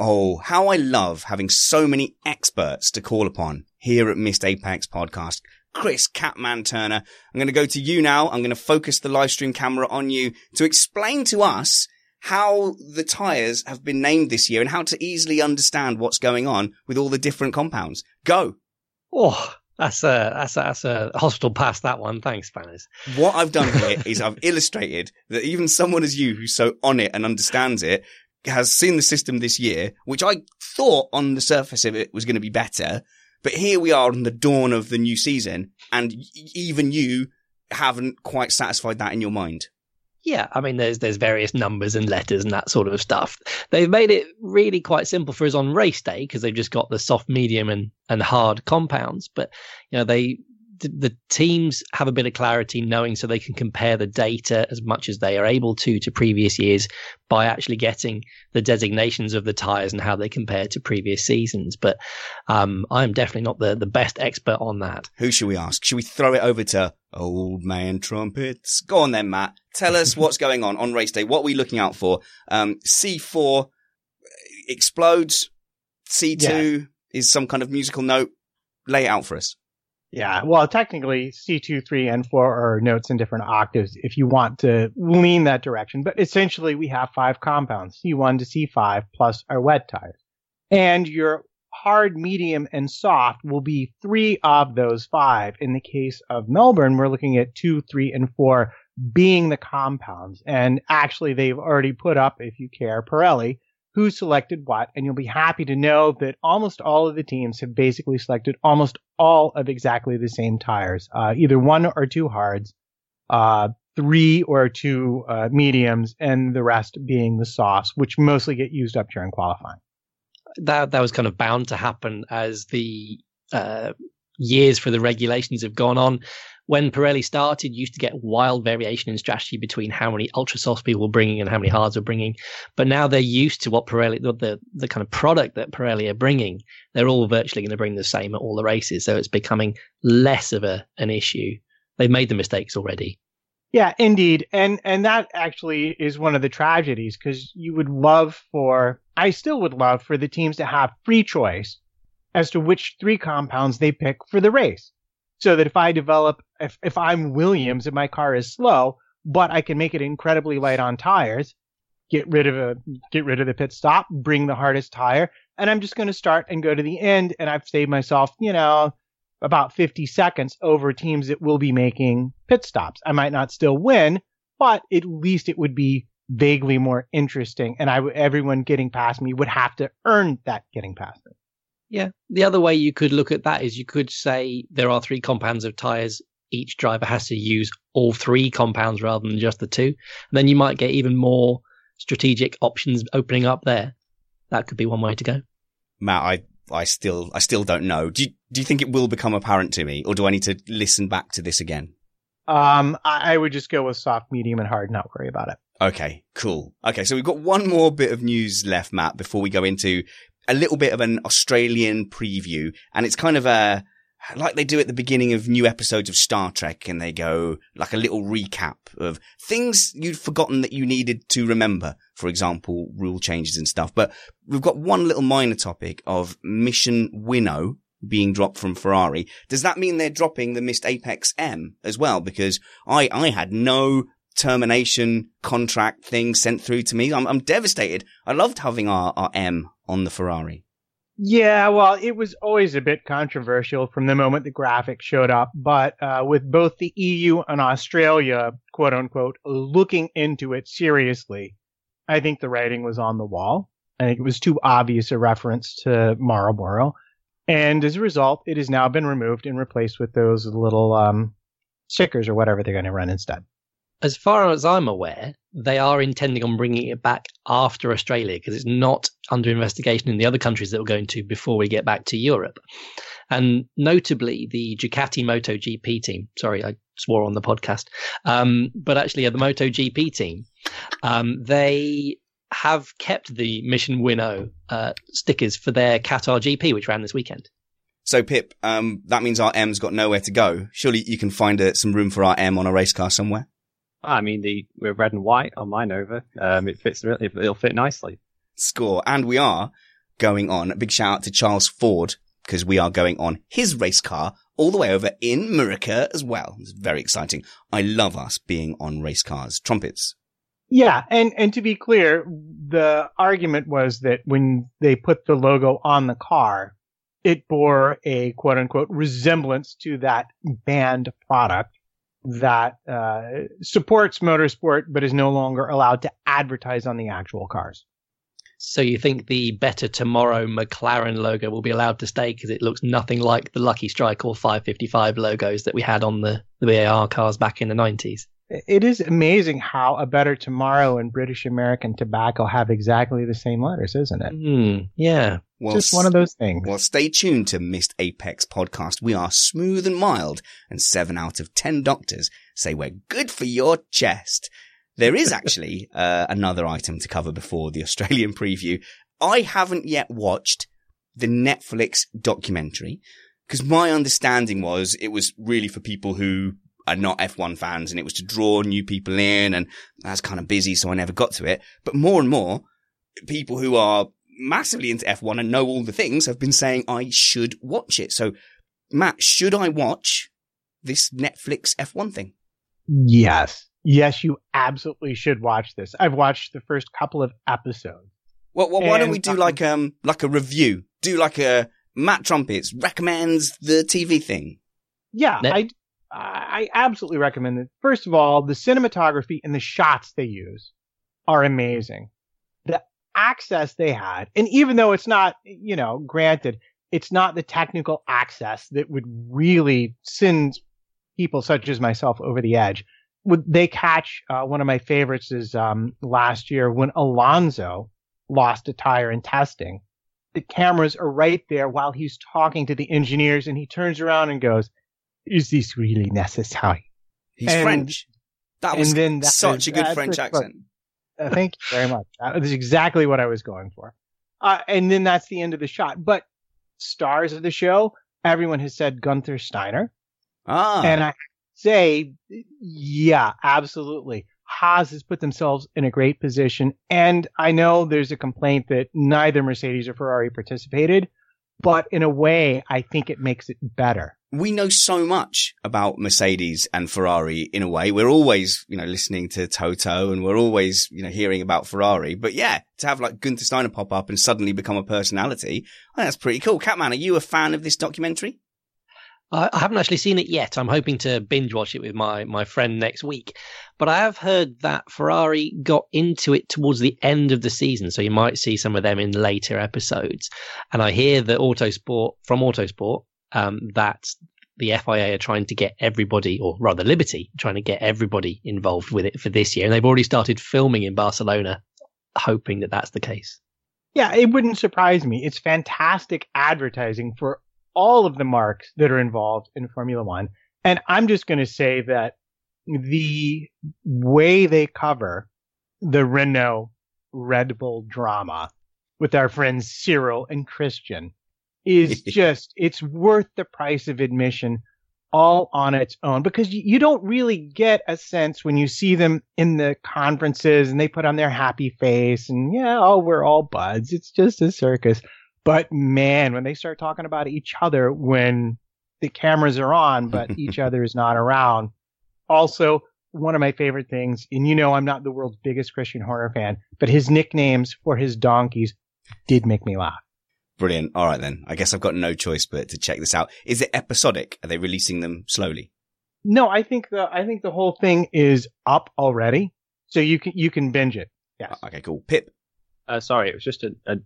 Oh, how I love having so many experts to call upon here at Missed Apex Podcast. Chris Catman Turner, I'm going to go to you now. I'm going to focus the live stream camera on you to explain to us how the tires have been named this year and how to easily understand what's going on with all the different compounds. Go. Oh, that's a that's a, that's a hospital pass. That one. Thanks, Spanners. What I've done here is I've [laughs] illustrated that even someone as you who's so on it and understands it has seen the system this year, which I thought on the surface of it was going to be better. But here we are on the dawn of the new season and even you haven't quite satisfied that in your mind. Yeah, I mean, there's there's various numbers and letters and that sort of stuff. They've made it really quite simple for us on race day because they've just got the soft, medium, and and hard compounds. But you know, they the teams have a bit of clarity knowing so they can compare the data as much as they are able to to previous years by actually getting the designations of the tires and how they compare to previous seasons. But um, I'm definitely not the, the best expert on that. Who should we ask? Should we throw it over to Old Man Trumpets? Go on then, Matt. Tell us [laughs] what's going on on race day. What are we looking out for? Um, C4 explodes. C2 yeah. is some kind of musical note. Lay it out for us. Yeah, well, technically, C2, 3, and 4 are notes in different octaves if you want to lean that direction. But essentially, we have five compounds, C1 to C5, plus our wet tires. And your hard, medium, and soft will be three of those five. In the case of Melbourne, we're looking at 2, 3, and 4 being the compounds. And actually, they've already put up, if you care, Pirelli who selected what, and you'll be happy to know that almost all of the teams have basically selected almost all of exactly the same tires, uh, either one or two hards, uh, three or two uh, mediums, and the rest being the softs, which mostly get used up during qualifying. That that was kind of bound to happen as the uh, years for the regulations have gone on when Pirelli started, you used to get wild variation in strategy between how many ultra softs people were bringing and how many hards were bringing. But now they're used to what Pirelli, the, the, kind of product that Pirelli are bringing. They're all virtually going to bring the same at all the races. So it's becoming less of a, an issue. They've made the mistakes already. Yeah, indeed. And, and that actually is one of the tragedies because you would love for, I still would love for the teams to have free choice as to which three compounds they pick for the race. So that if I develop, if, if I'm Williams and my car is slow, but I can make it incredibly light on tires, get rid of a, get rid of the pit stop, bring the hardest tire, and I'm just going to start and go to the end. And I've saved myself, you know, about 50 seconds over teams that will be making pit stops. I might not still win, but at least it would be vaguely more interesting. And I, everyone getting past me would have to earn that getting past me. Yeah. The other way you could look at that is you could say there are three compounds of tires. Each driver has to use all three compounds rather than just the two. And then you might get even more strategic options opening up there. That could be one way to go. Matt, I, I still, I still don't know. Do you, do you think it will become apparent to me or do I need to listen back to this again? Um, I, I would just go with soft, medium, and hard, not worry about it. Okay, cool. Okay, so we've got one more bit of news left, Matt, before we go into a little bit of an Australian preview. And it's kind of a, like they do at the beginning of new episodes of Star Trek and they go like a little recap of things you'd forgotten that you needed to remember. For example, rule changes and stuff. But we've got one little minor topic of Mission Winnow being dropped from Ferrari. Does that mean they're dropping the Missed Apex M as well? Because I, I had no termination contract thing sent through to me. I'm, I'm devastated. I loved having our, our M on the Ferrari. Yeah, well, it was always a bit controversial from the moment the graphic showed up, but uh, with both the EU and Australia, quote unquote, looking into it seriously, I think the writing was on the wall. I think it was too obvious a reference to Marlboro. And as a result, it has now been removed and replaced with those little um, stickers or whatever they're going to run instead as far as I'm aware, they are intending on bringing it back after Australia because it's not under investigation in the other countries that we're going to before we get back to Europe. And notably, the Ducati MotoGP team, sorry, I swore on the podcast, um, but actually, yeah, the MotoGP team, um, they have kept the Mission Winnow uh, stickers for their Qatar GP, which ran this weekend. So Pip, um, that means our M's got nowhere to go. Surely you can find uh, some room for our M on a race car somewhere. I mean, the we're red and white on my Nova. Um, it fits. It'll fit nicely. Score, and we are going on. A big shout out to Charles Ford because we are going on his race car all the way over in America as well. It's very exciting. I love us being on race cars. Trumpets. Yeah, and and to be clear, the argument was that when they put the logo on the car, it bore a quote unquote resemblance to that banned product that uh, supports motorsport but is no longer allowed to advertise on the actual cars. So you think the Better Tomorrow McLaren logo will be allowed to stay because it looks nothing like the Lucky Strike or 555 logos that we had on the, the BAR cars back in the 90s? It is amazing how a Better Tomorrow and British American Tobacco have exactly the same letters, isn't it? Mm, yeah. Well, Just one of those things. Well, stay tuned to Missed Apex podcast. We are smooth and mild, and seven out of ten doctors say we're good for your chest. There is [laughs] actually uh, another item to cover before the Australian [laughs] preview. I haven't yet watched the Netflix documentary because my understanding was it was really for people who are not F1 fans and it was to draw new people in and that's kind of busy. So I never got to it. But more and more people who are massively into F1 and know all the things have been saying I should watch it. So, Matt, should I watch this Netflix F1 thing? Yes. Yes, you absolutely should watch this. I've watched the first couple of episodes. Well, well why don't we do like um like a review? Do like a Matt Trumpets recommends the TV thing. Yeah, I I absolutely recommend it. First of all, the cinematography and the shots they use are amazing access they had. And even though it's not, you know, granted, it's not the technical access that would really send people such as myself over the edge. Would they catch uh, one of my favorites is um, last year when Alonso lost a tire in testing. The cameras are right there while he's talking to the engineers, and he turns around and goes, "Is this really necessary?" He's and, French. That was then that such a good French accent. [laughs] thank you very much. That is exactly what I was going for. Uh, and then that's the end of the shot. But stars of the show, everyone has said Gunther Steiner. Ah. And I say, yeah, absolutely. Haas has put themselves in a great position. And I know there's a complaint that neither Mercedes or Ferrari participated, but in a way, I think it makes it better we know so much about Mercedes and Ferrari in a way. We're always, you know, listening to Toto and we're always, you know, hearing about Ferrari. But yeah, to have like Gunther Steiner pop up and suddenly become a personality, that's pretty cool. Catman, are you a fan of this documentary? I I haven't actually seen it yet. I'm hoping to binge watch it with my my friend next week. But I have heard that Ferrari got into it towards the end of the season, so you might see some of them in later episodes. And I hear that Autosport from Autosport um, that the FIA are trying to get everybody, or rather Liberty, trying to get everybody involved with it for this year, and they've already started filming in Barcelona, hoping that that's the case. Yeah, it wouldn't surprise me. It's fantastic advertising for all of the marques that are involved in Formula One. And I'm just going to say that the way they cover the Renault Red Bull drama with our friends Cyril and Christian is [laughs] just, it's worth the price of admission all on its own because you, you don't really get a sense when you see them in the conferences and they put on their happy face and yeah, oh, we're all buds. It's just a circus. But man, when they start talking about each other when the cameras are on, but [laughs] each other is not around. Also, one of my favorite things, and you know I'm not the world's biggest Christian Horner fan, but his nicknames for his donkeys did make me laugh. Brilliant. All right then. I guess I've got no choice but to check this out. Is it episodic? Are they releasing them slowly? No, I think the I think the whole thing is up already, so you can you can binge it. Yes. Uh, okay, cool. Pip. Uh, sorry, it was just a, a,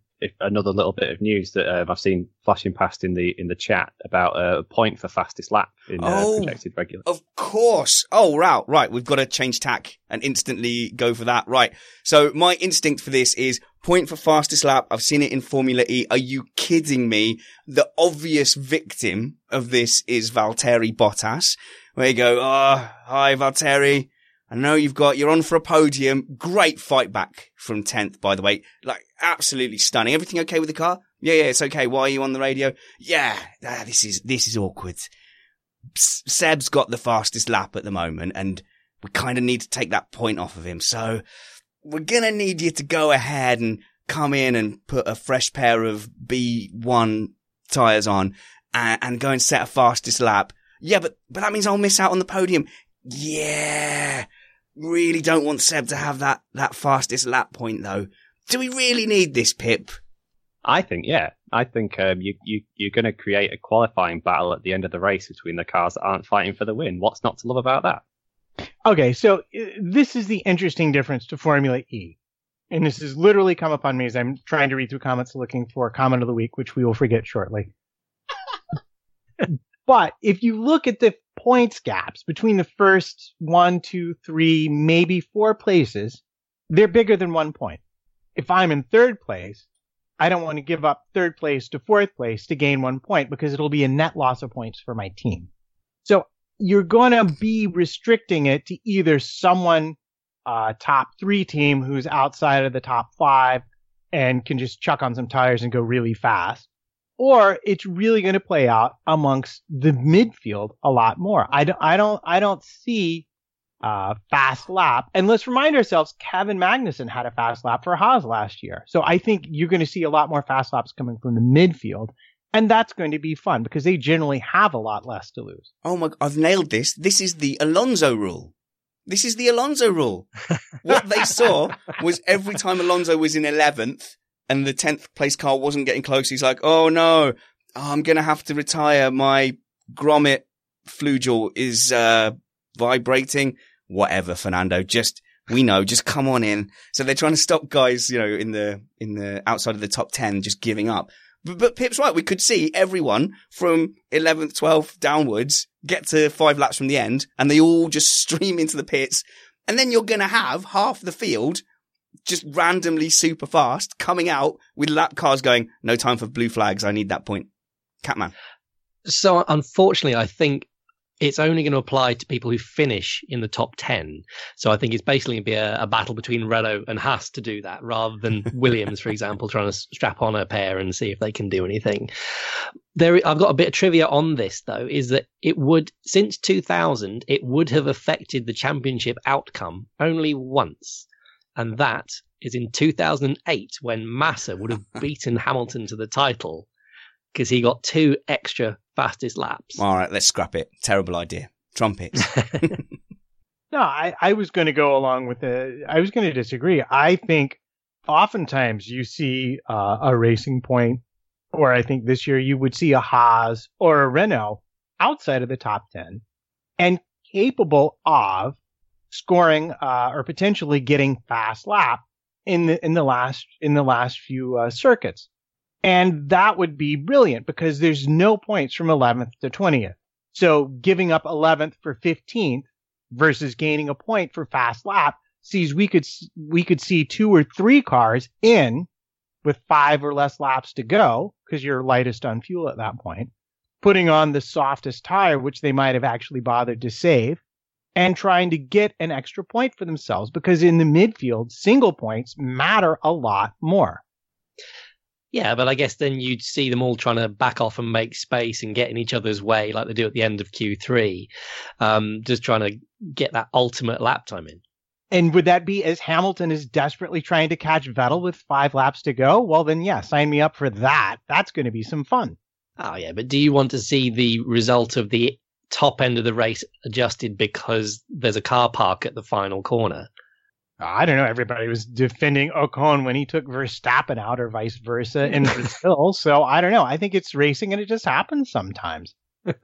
another little bit of news that uh, I've seen flashing past in the in the chat about uh, a point for fastest lap in uh, Oh, projected regular. Of course. Oh, right, right. We've got to change tack and instantly go for that. Right. So my instinct for this is point for fastest lap. I've seen it in Formula E. Are you kidding me? The obvious victim of this is Valtteri Bottas. Where you go, oh, hi Valtteri. I know you've got, you're on for a podium. Great fight back from 10th, by the way. Like, absolutely stunning. Everything okay with the car? Yeah, yeah, it's okay. Why are you on the radio? Yeah, ah, this is, this is awkward. Seb's got the fastest lap at the moment and we kind of need to take that point off of him. So we're going to need you to go ahead and come in and put a fresh pair of B1 tires on and, and go and set a fastest lap. Yeah, but, but that means I'll miss out on the podium. Yeah. Really don't want Seb to have that, that fastest lap point though. Do we really need this, Pip? I think, yeah. I think um, you, you, you're going to create a qualifying battle at the end of the race between the cars that aren't fighting for the win. What's not to love about that? Okay, so uh, this is the interesting difference to Formula E. And this has literally come upon me as I'm trying to read through comments looking for comment of the week, which we will forget shortly. [laughs] but if you look at the points gaps between the first one, two, three, maybe four places, they're bigger than one point. If I'm in third place, I don't want to give up third place to fourth place to gain one point because it'll be a net loss of points for my team. So you're going to be restricting it to either someone, uh, top three team who's outside of the top five and can just chuck on some tires and go really fast. Or it's really going to play out amongst the midfield a lot more. I don't, I don't, I don't see, uh, fast lap. And let's remind ourselves, Kevin Magnussen had a fast lap for Haas last year. So I think you're going to see a lot more fast laps coming from the midfield. And that's going to be fun because they generally have a lot less to lose. Oh my, god, I've nailed this. This is the Alonso rule. This is the Alonso rule. what they saw [laughs] was every time Alonso was in 11th and the 10th place car wasn't getting close, he's like, oh no, I'm going to have to retire. My grommet flugel is, uh, vibrating. Whatever, Fernando. Just, we know, just come on in. So they're trying to stop guys, you know, in the, in the outside of the top 10 just giving up. But, but Pip's right. We could see everyone from 11th, 12th downwards get to five laps from the end and they all just stream into the pits. And then you're going to have half the field just randomly super fast coming out with lap cars going, no time for blue flags. I need that point. Catman. So unfortunately, I think it's only going to apply to people who finish in the top 10. So I think it's basically going to be a, a battle between Renault and Haas to do that rather than [laughs] Williams, for example, trying to strap on a pair and see if they can do anything. There, I've got a bit of trivia on this though, is that it would, since 2000, it would have affected the championship outcome only once. And that is in 2008 when Massa would have [laughs] beaten Hamilton to the title because he got two extra fastest laps. All right, let's scrap it. Terrible idea. Trumpets. [laughs] No, I, I was going to go along with the. I was going to disagree. I think oftentimes you see uh, a racing point, or I think this year you would see a Haas or a Renault outside of the top 10 and capable of scoring uh, or potentially getting fast lap in the in the last in the last few uh, circuits. And that would be brilliant because there's no points from 11th to 20th. So giving up 11th for 15th versus gaining a point for fast lap sees we could we could see two or three cars in with five or less laps to go because you're lightest on fuel at that point, putting on the softest tire, which they might have actually bothered to save, and trying to get an extra point for themselves because in the midfield, single points matter a lot more. Yeah, but I guess then you'd see them all trying to back off and make space and get in each other's way, like they do at the end of Q3, um, just trying to get that ultimate lap time in. And would that be as Hamilton is desperately trying to catch Vettel with five laps to go? Well, then, yeah, sign me up for that. That's going to be some fun. Oh, yeah, but do you want to see the result of the top end of the race adjusted because there's a car park at the final corner? I don't know. Everybody was defending Ocon when he took Verstappen out, or vice versa in [laughs] Brazil. So I don't know. I think it's racing, and it just happens sometimes. [laughs]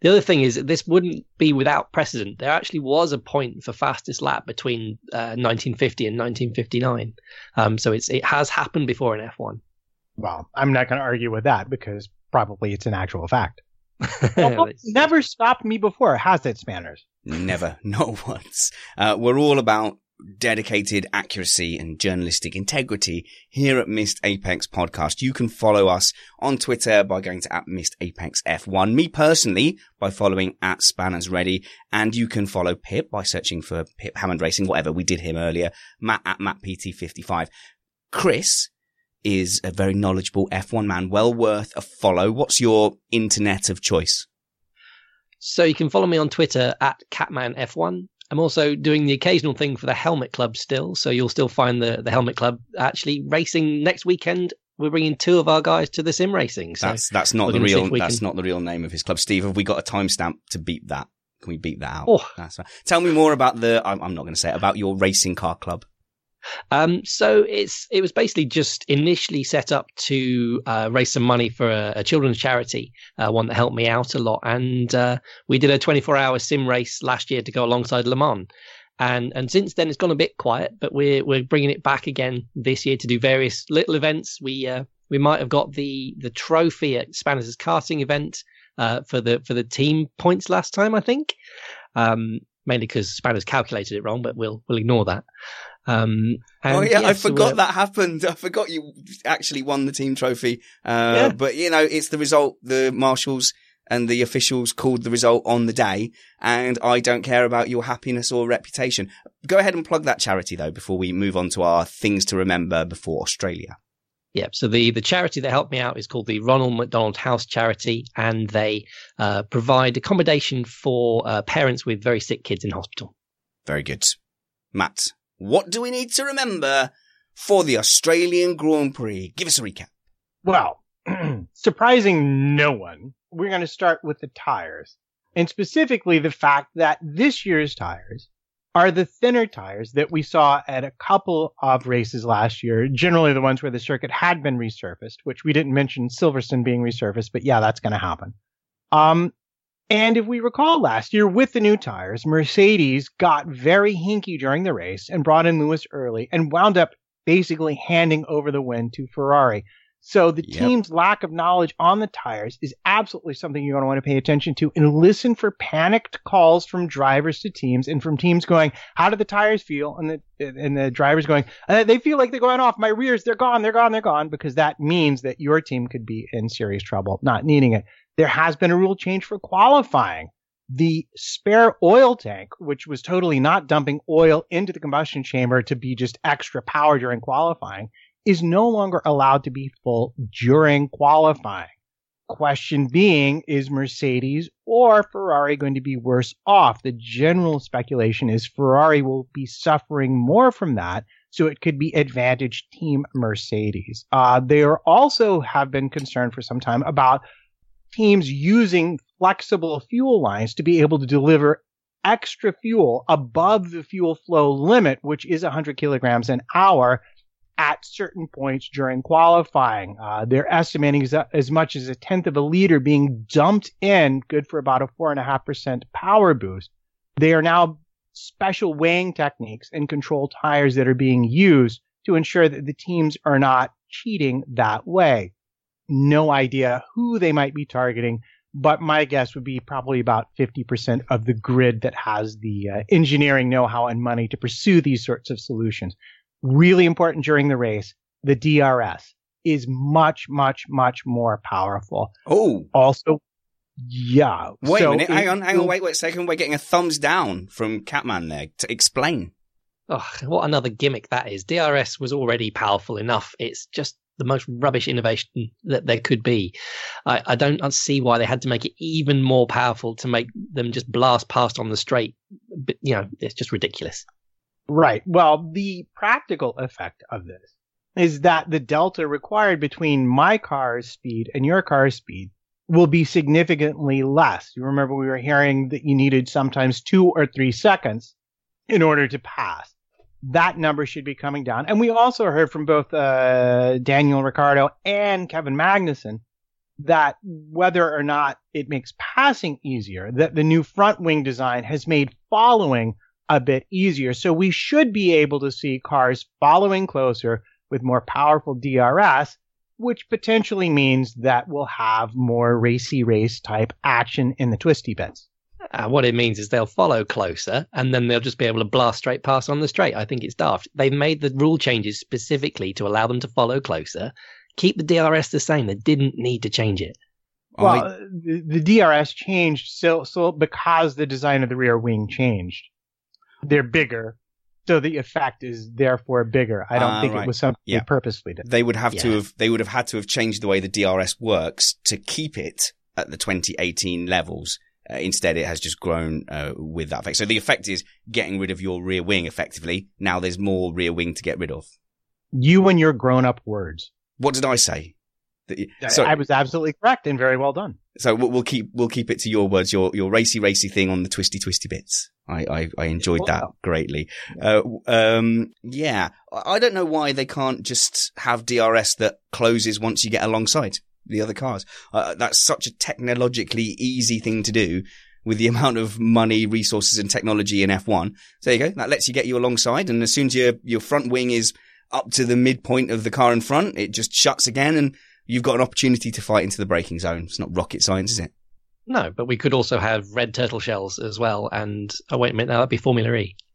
The other thing is that this wouldn't be without precedent. There actually was a point for fastest lap between uh, 1950 and 1959. Um, so it's it has happened before in F1. Well, I'm not going to argue with that because probably it's an actual fact. [laughs] Never stopped me before, has it, Spanners? Never, [laughs] not once. Uh, we're all about dedicated accuracy and journalistic integrity here at Missed Apex Podcast. You can follow us on Twitter by going to at Missed Apex F1. Me personally by following at Spanners Ready, and you can follow Pip by searching for Pip Hammond Racing, whatever we did him earlier. Matt at Matt PT55. Chris is a very knowledgeable F1 man, well worth a follow. What's your internet of choice? So you can follow me on Twitter at CatmanF1. I'm also doing the occasional thing for the Helmet Club still, so you'll still find the, the Helmet Club actually racing next weekend. We're bringing two of our guys to the sim racing. So that's that's not the real that's can... not the real name of his club. Steve, have we got a timestamp to beat that? Can we beat that out? Oh. That's right. Tell me more about the. I'm, I'm not going to say it, about your racing car club. Um, so it's it was basically just initially set up to uh, raise some money for a, a children's charity, uh, one that helped me out a lot, and uh, we did a 24-hour sim race last year to go alongside Le Mans. And and since then it's gone a bit quiet, but we're we're bringing it back again this year to do various little events. We uh, we might have got the the trophy at Spanners' karting event uh, for the for the team points last time, I think. Um, mainly because Spanners calculated it wrong, but we'll we'll ignore that. Um, oh yeah, I forgot so that happened. I forgot you actually won the team trophy. Uh, yeah. but you know, it's the result. The marshals and the officials called the result on the day, and I don't care about your happiness or reputation. Go ahead and plug that charity though before we move on to our things to remember before Australia. Yeah, so the, the charity that helped me out is called the Ronald McDonald House Charity, and they uh, provide accommodation for uh, parents with very sick kids in hospital. Very good. Matt, what do we need to remember for the Australian Grand Prix? Give us a recap. Well, [clears throat] surprising no one, we're going to start with the tires. And specifically the fact that this year's tires are the thinner tires that we saw at a couple of races last year, generally the ones where the circuit had been resurfaced, which we didn't mention Silverstone being resurfaced, but yeah, that's going to happen. Um, and if we recall last year with the new tires, Mercedes got very hinky during the race and brought in Lewis early and wound up basically handing over the win to Ferrari. So the yep. team's lack of knowledge on the tires is absolutely something you're going to want to pay attention to and listen for panicked calls from drivers to teams and from teams going, how do the tires feel? And the, and the drivers going, uh, they feel like they're going off my rears. They're gone. They're gone. They're gone because that means that your team could be in serious trouble, not needing it there has been a rule change for qualifying. The spare oil tank, which was totally not dumping oil into the combustion chamber to be just extra power during qualifying, is no longer allowed to be full during qualifying. Question being, is Mercedes or Ferrari going to be worse off? The general speculation is Ferrari will be suffering more from that, so it could be advantage team Mercedes. Uh, they also have been concerned for some time about teams using flexible fuel lines to be able to deliver extra fuel above the fuel flow limit, which is 100 kilograms an hour at certain points during qualifying. Uh, they're estimating as, as, much as a tenth of a liter being dumped in, good for about a four and a half percent power boost. They are now special weighing techniques and control tires that are being used to ensure that the teams are not cheating that way. No idea who they might be targeting, but my guess would be probably about 50% of the grid that has the uh, engineering know-how and money to pursue these sorts of solutions really important during the race, the DRS is much, much, much more powerful. Oh. Also, yeah. Wait so a minute. it- hang on, hang on. Wait, wait a second. We're getting a thumbs down from Catman there. To explain. Oh, what another gimmick that is. DRS was already powerful enough. It's just the most rubbish innovation that there could be. I, I don't see why they had to make it even more powerful to make them just blast past on the straight. But, you know, it's just ridiculous. Right. Well, the practical effect of this is that the delta required between my car's speed and your car's speed will be significantly less. You remember we were hearing that you needed sometimes two or three seconds in order to pass. That number should be coming down. And we also heard from both uh, Daniel Ricciardo and Kevin Magnussen that whether or not it makes passing easier, that the new front wing design has made following a bit easier. So we should be able to see cars following closer with more powerful DRS, which potentially means that we'll have more racy race type action in the twisty bits. Uh, what it means is they'll follow closer and then they'll just be able to blast straight past on the straight. I think it's daft. They've made the rule changes specifically to allow them to follow closer. Keep the DRS the same. They didn't need to change it. Well, the, the DRS changed so so because the design of the rear wing changed. They're bigger, so the effect is therefore bigger. I don't Ah, think right. it was something Yeah. they purposely did. They would have to have they would have had to have changed the way the DRS works to keep it at the 2018 levels. Uh, instead, it has just grown uh, with that effect. So the effect is getting rid of your rear wing effectively. Now there's more rear wing to get rid of. You and your grown up words. What did I say? I- so, I was absolutely correct and very well done. so we'll, keep we'll keep it to your words. Your your racy racy thing on the twisty twisty bits. I I, I enjoyed that greatly. Uh, um, yeah, I don't know why they can't just have DRS that closes once you get alongside the other cars. Uh, that's such a technologically easy thing to do with the [laughs] amount of money, resources, and technology in F1. So there you go. That lets you get you alongside, and as soon as your your front wing is up to the midpoint of the car in front, it just shuts again, and you've got an opportunity to fight into the braking zone. It's not rocket science, is it? No, but we could also have red turtle shells as well. And oh wait a minute, now that'd be Formula E. [laughs]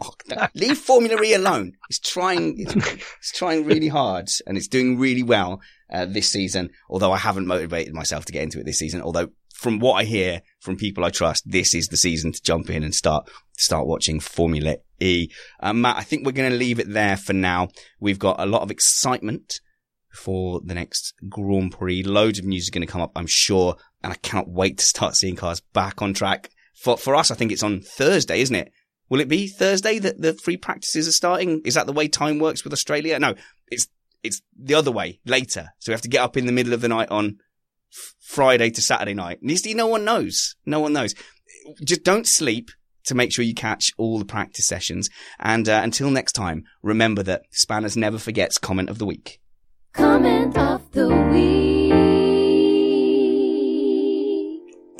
Oh, no, leave Formula E alone. It's trying, it's, it's trying really hard and it's doing really well uh, this season. Although I haven't motivated myself to get into it this season. Although from what I hear from people I trust, this is the season to jump in and start start watching Formula E. Uh, Matt, I think we're going to leave it there for now. We've got a lot of excitement for the next Grand Prix. Loads of news is going to come up, I'm sure, and I cannot wait to start seeing cars back on track. For for us, I think it's on Thursday, isn't it? Will it be Thursday that the free practices are starting? Is that the way time works with Australia? No, it's it's the other way later. So we have to get up in the middle of the night on f- Friday to Saturday night. And no one knows. No one knows. Just don't sleep to make sure you catch all the practice sessions. And uh, until next time, remember that Spanners never forgets comment of the week. Comment of the week.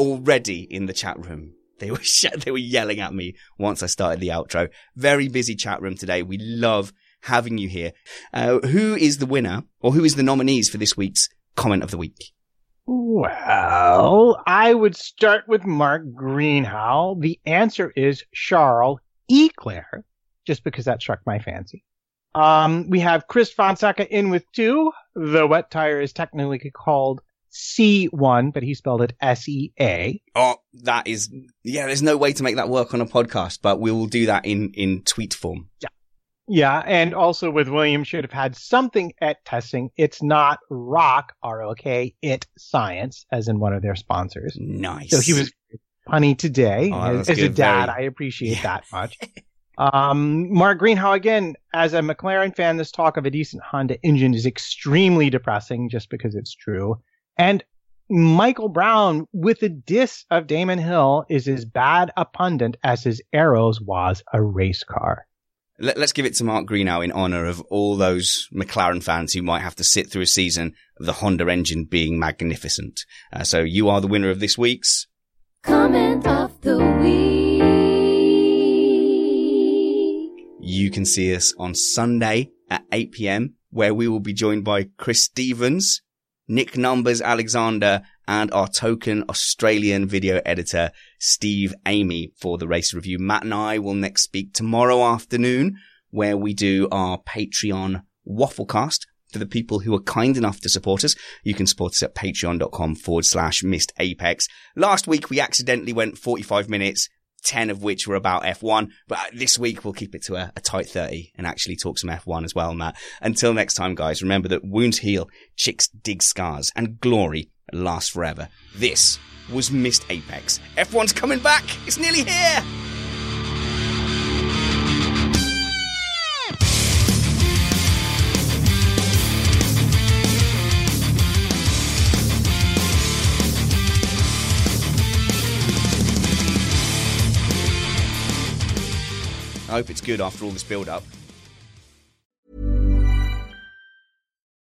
already in the chat room. They were [laughs] sh- they were yelling at me once I started the outro. Very busy chat room today. We love having you here. Uh, who is the winner, or who is the nominees for this week's comment of the week? Well, I would start with Mark Greenhow. The answer is Charles Eclair, just because that struck my fancy. Um, we have Chris Fonseca in with two. The wet tire is technically called C1, but he spelled it S-E-A. Oh, that is yeah. There's no way to make that work on a podcast, but we will do that in in tweet form. Yeah. Yeah, and also with William should have had something at testing. It's not rock, R-O-K, it science, as in one of their sponsors. Nice. So he was punny today. Oh, as as a dad, Very- I appreciate that much. [laughs] Um, Mark Greenhow, again, as a McLaren fan, this talk of a decent Honda engine is extremely depressing just because it's true. And Michael Brown with a diss of Damon Hill is as bad a pundit as his arrows was a race car. Let, us give it to Mark Greenow in honor of all those McLaren fans who might have to sit through a season of the Honda engine being magnificent. Uh, so you are the winner of this week's Comment of the Week. You can see us on Sunday at 8 p.m. where we will be joined by Chris Stevens, Nick Numbers Alexander, and our token Australian video editor, Steve Amy for the race review. Matt and I will next speak tomorrow afternoon where we do our Patreon wafflecast for the people who are kind enough to support us. You can support us at patreon.com forward slash missed apex. Last week we accidentally went 45 minutes 10 of which were about F1. But this week we'll keep it to a, a, tight 30 and actually talk some F1 as well, Matt. Until next time, guys, remember that wounds heal, chicks dig scars, and glory lasts forever. This was Missed Apex. F1's coming back! It's nearly here! I hope it's good after all this build up.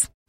details.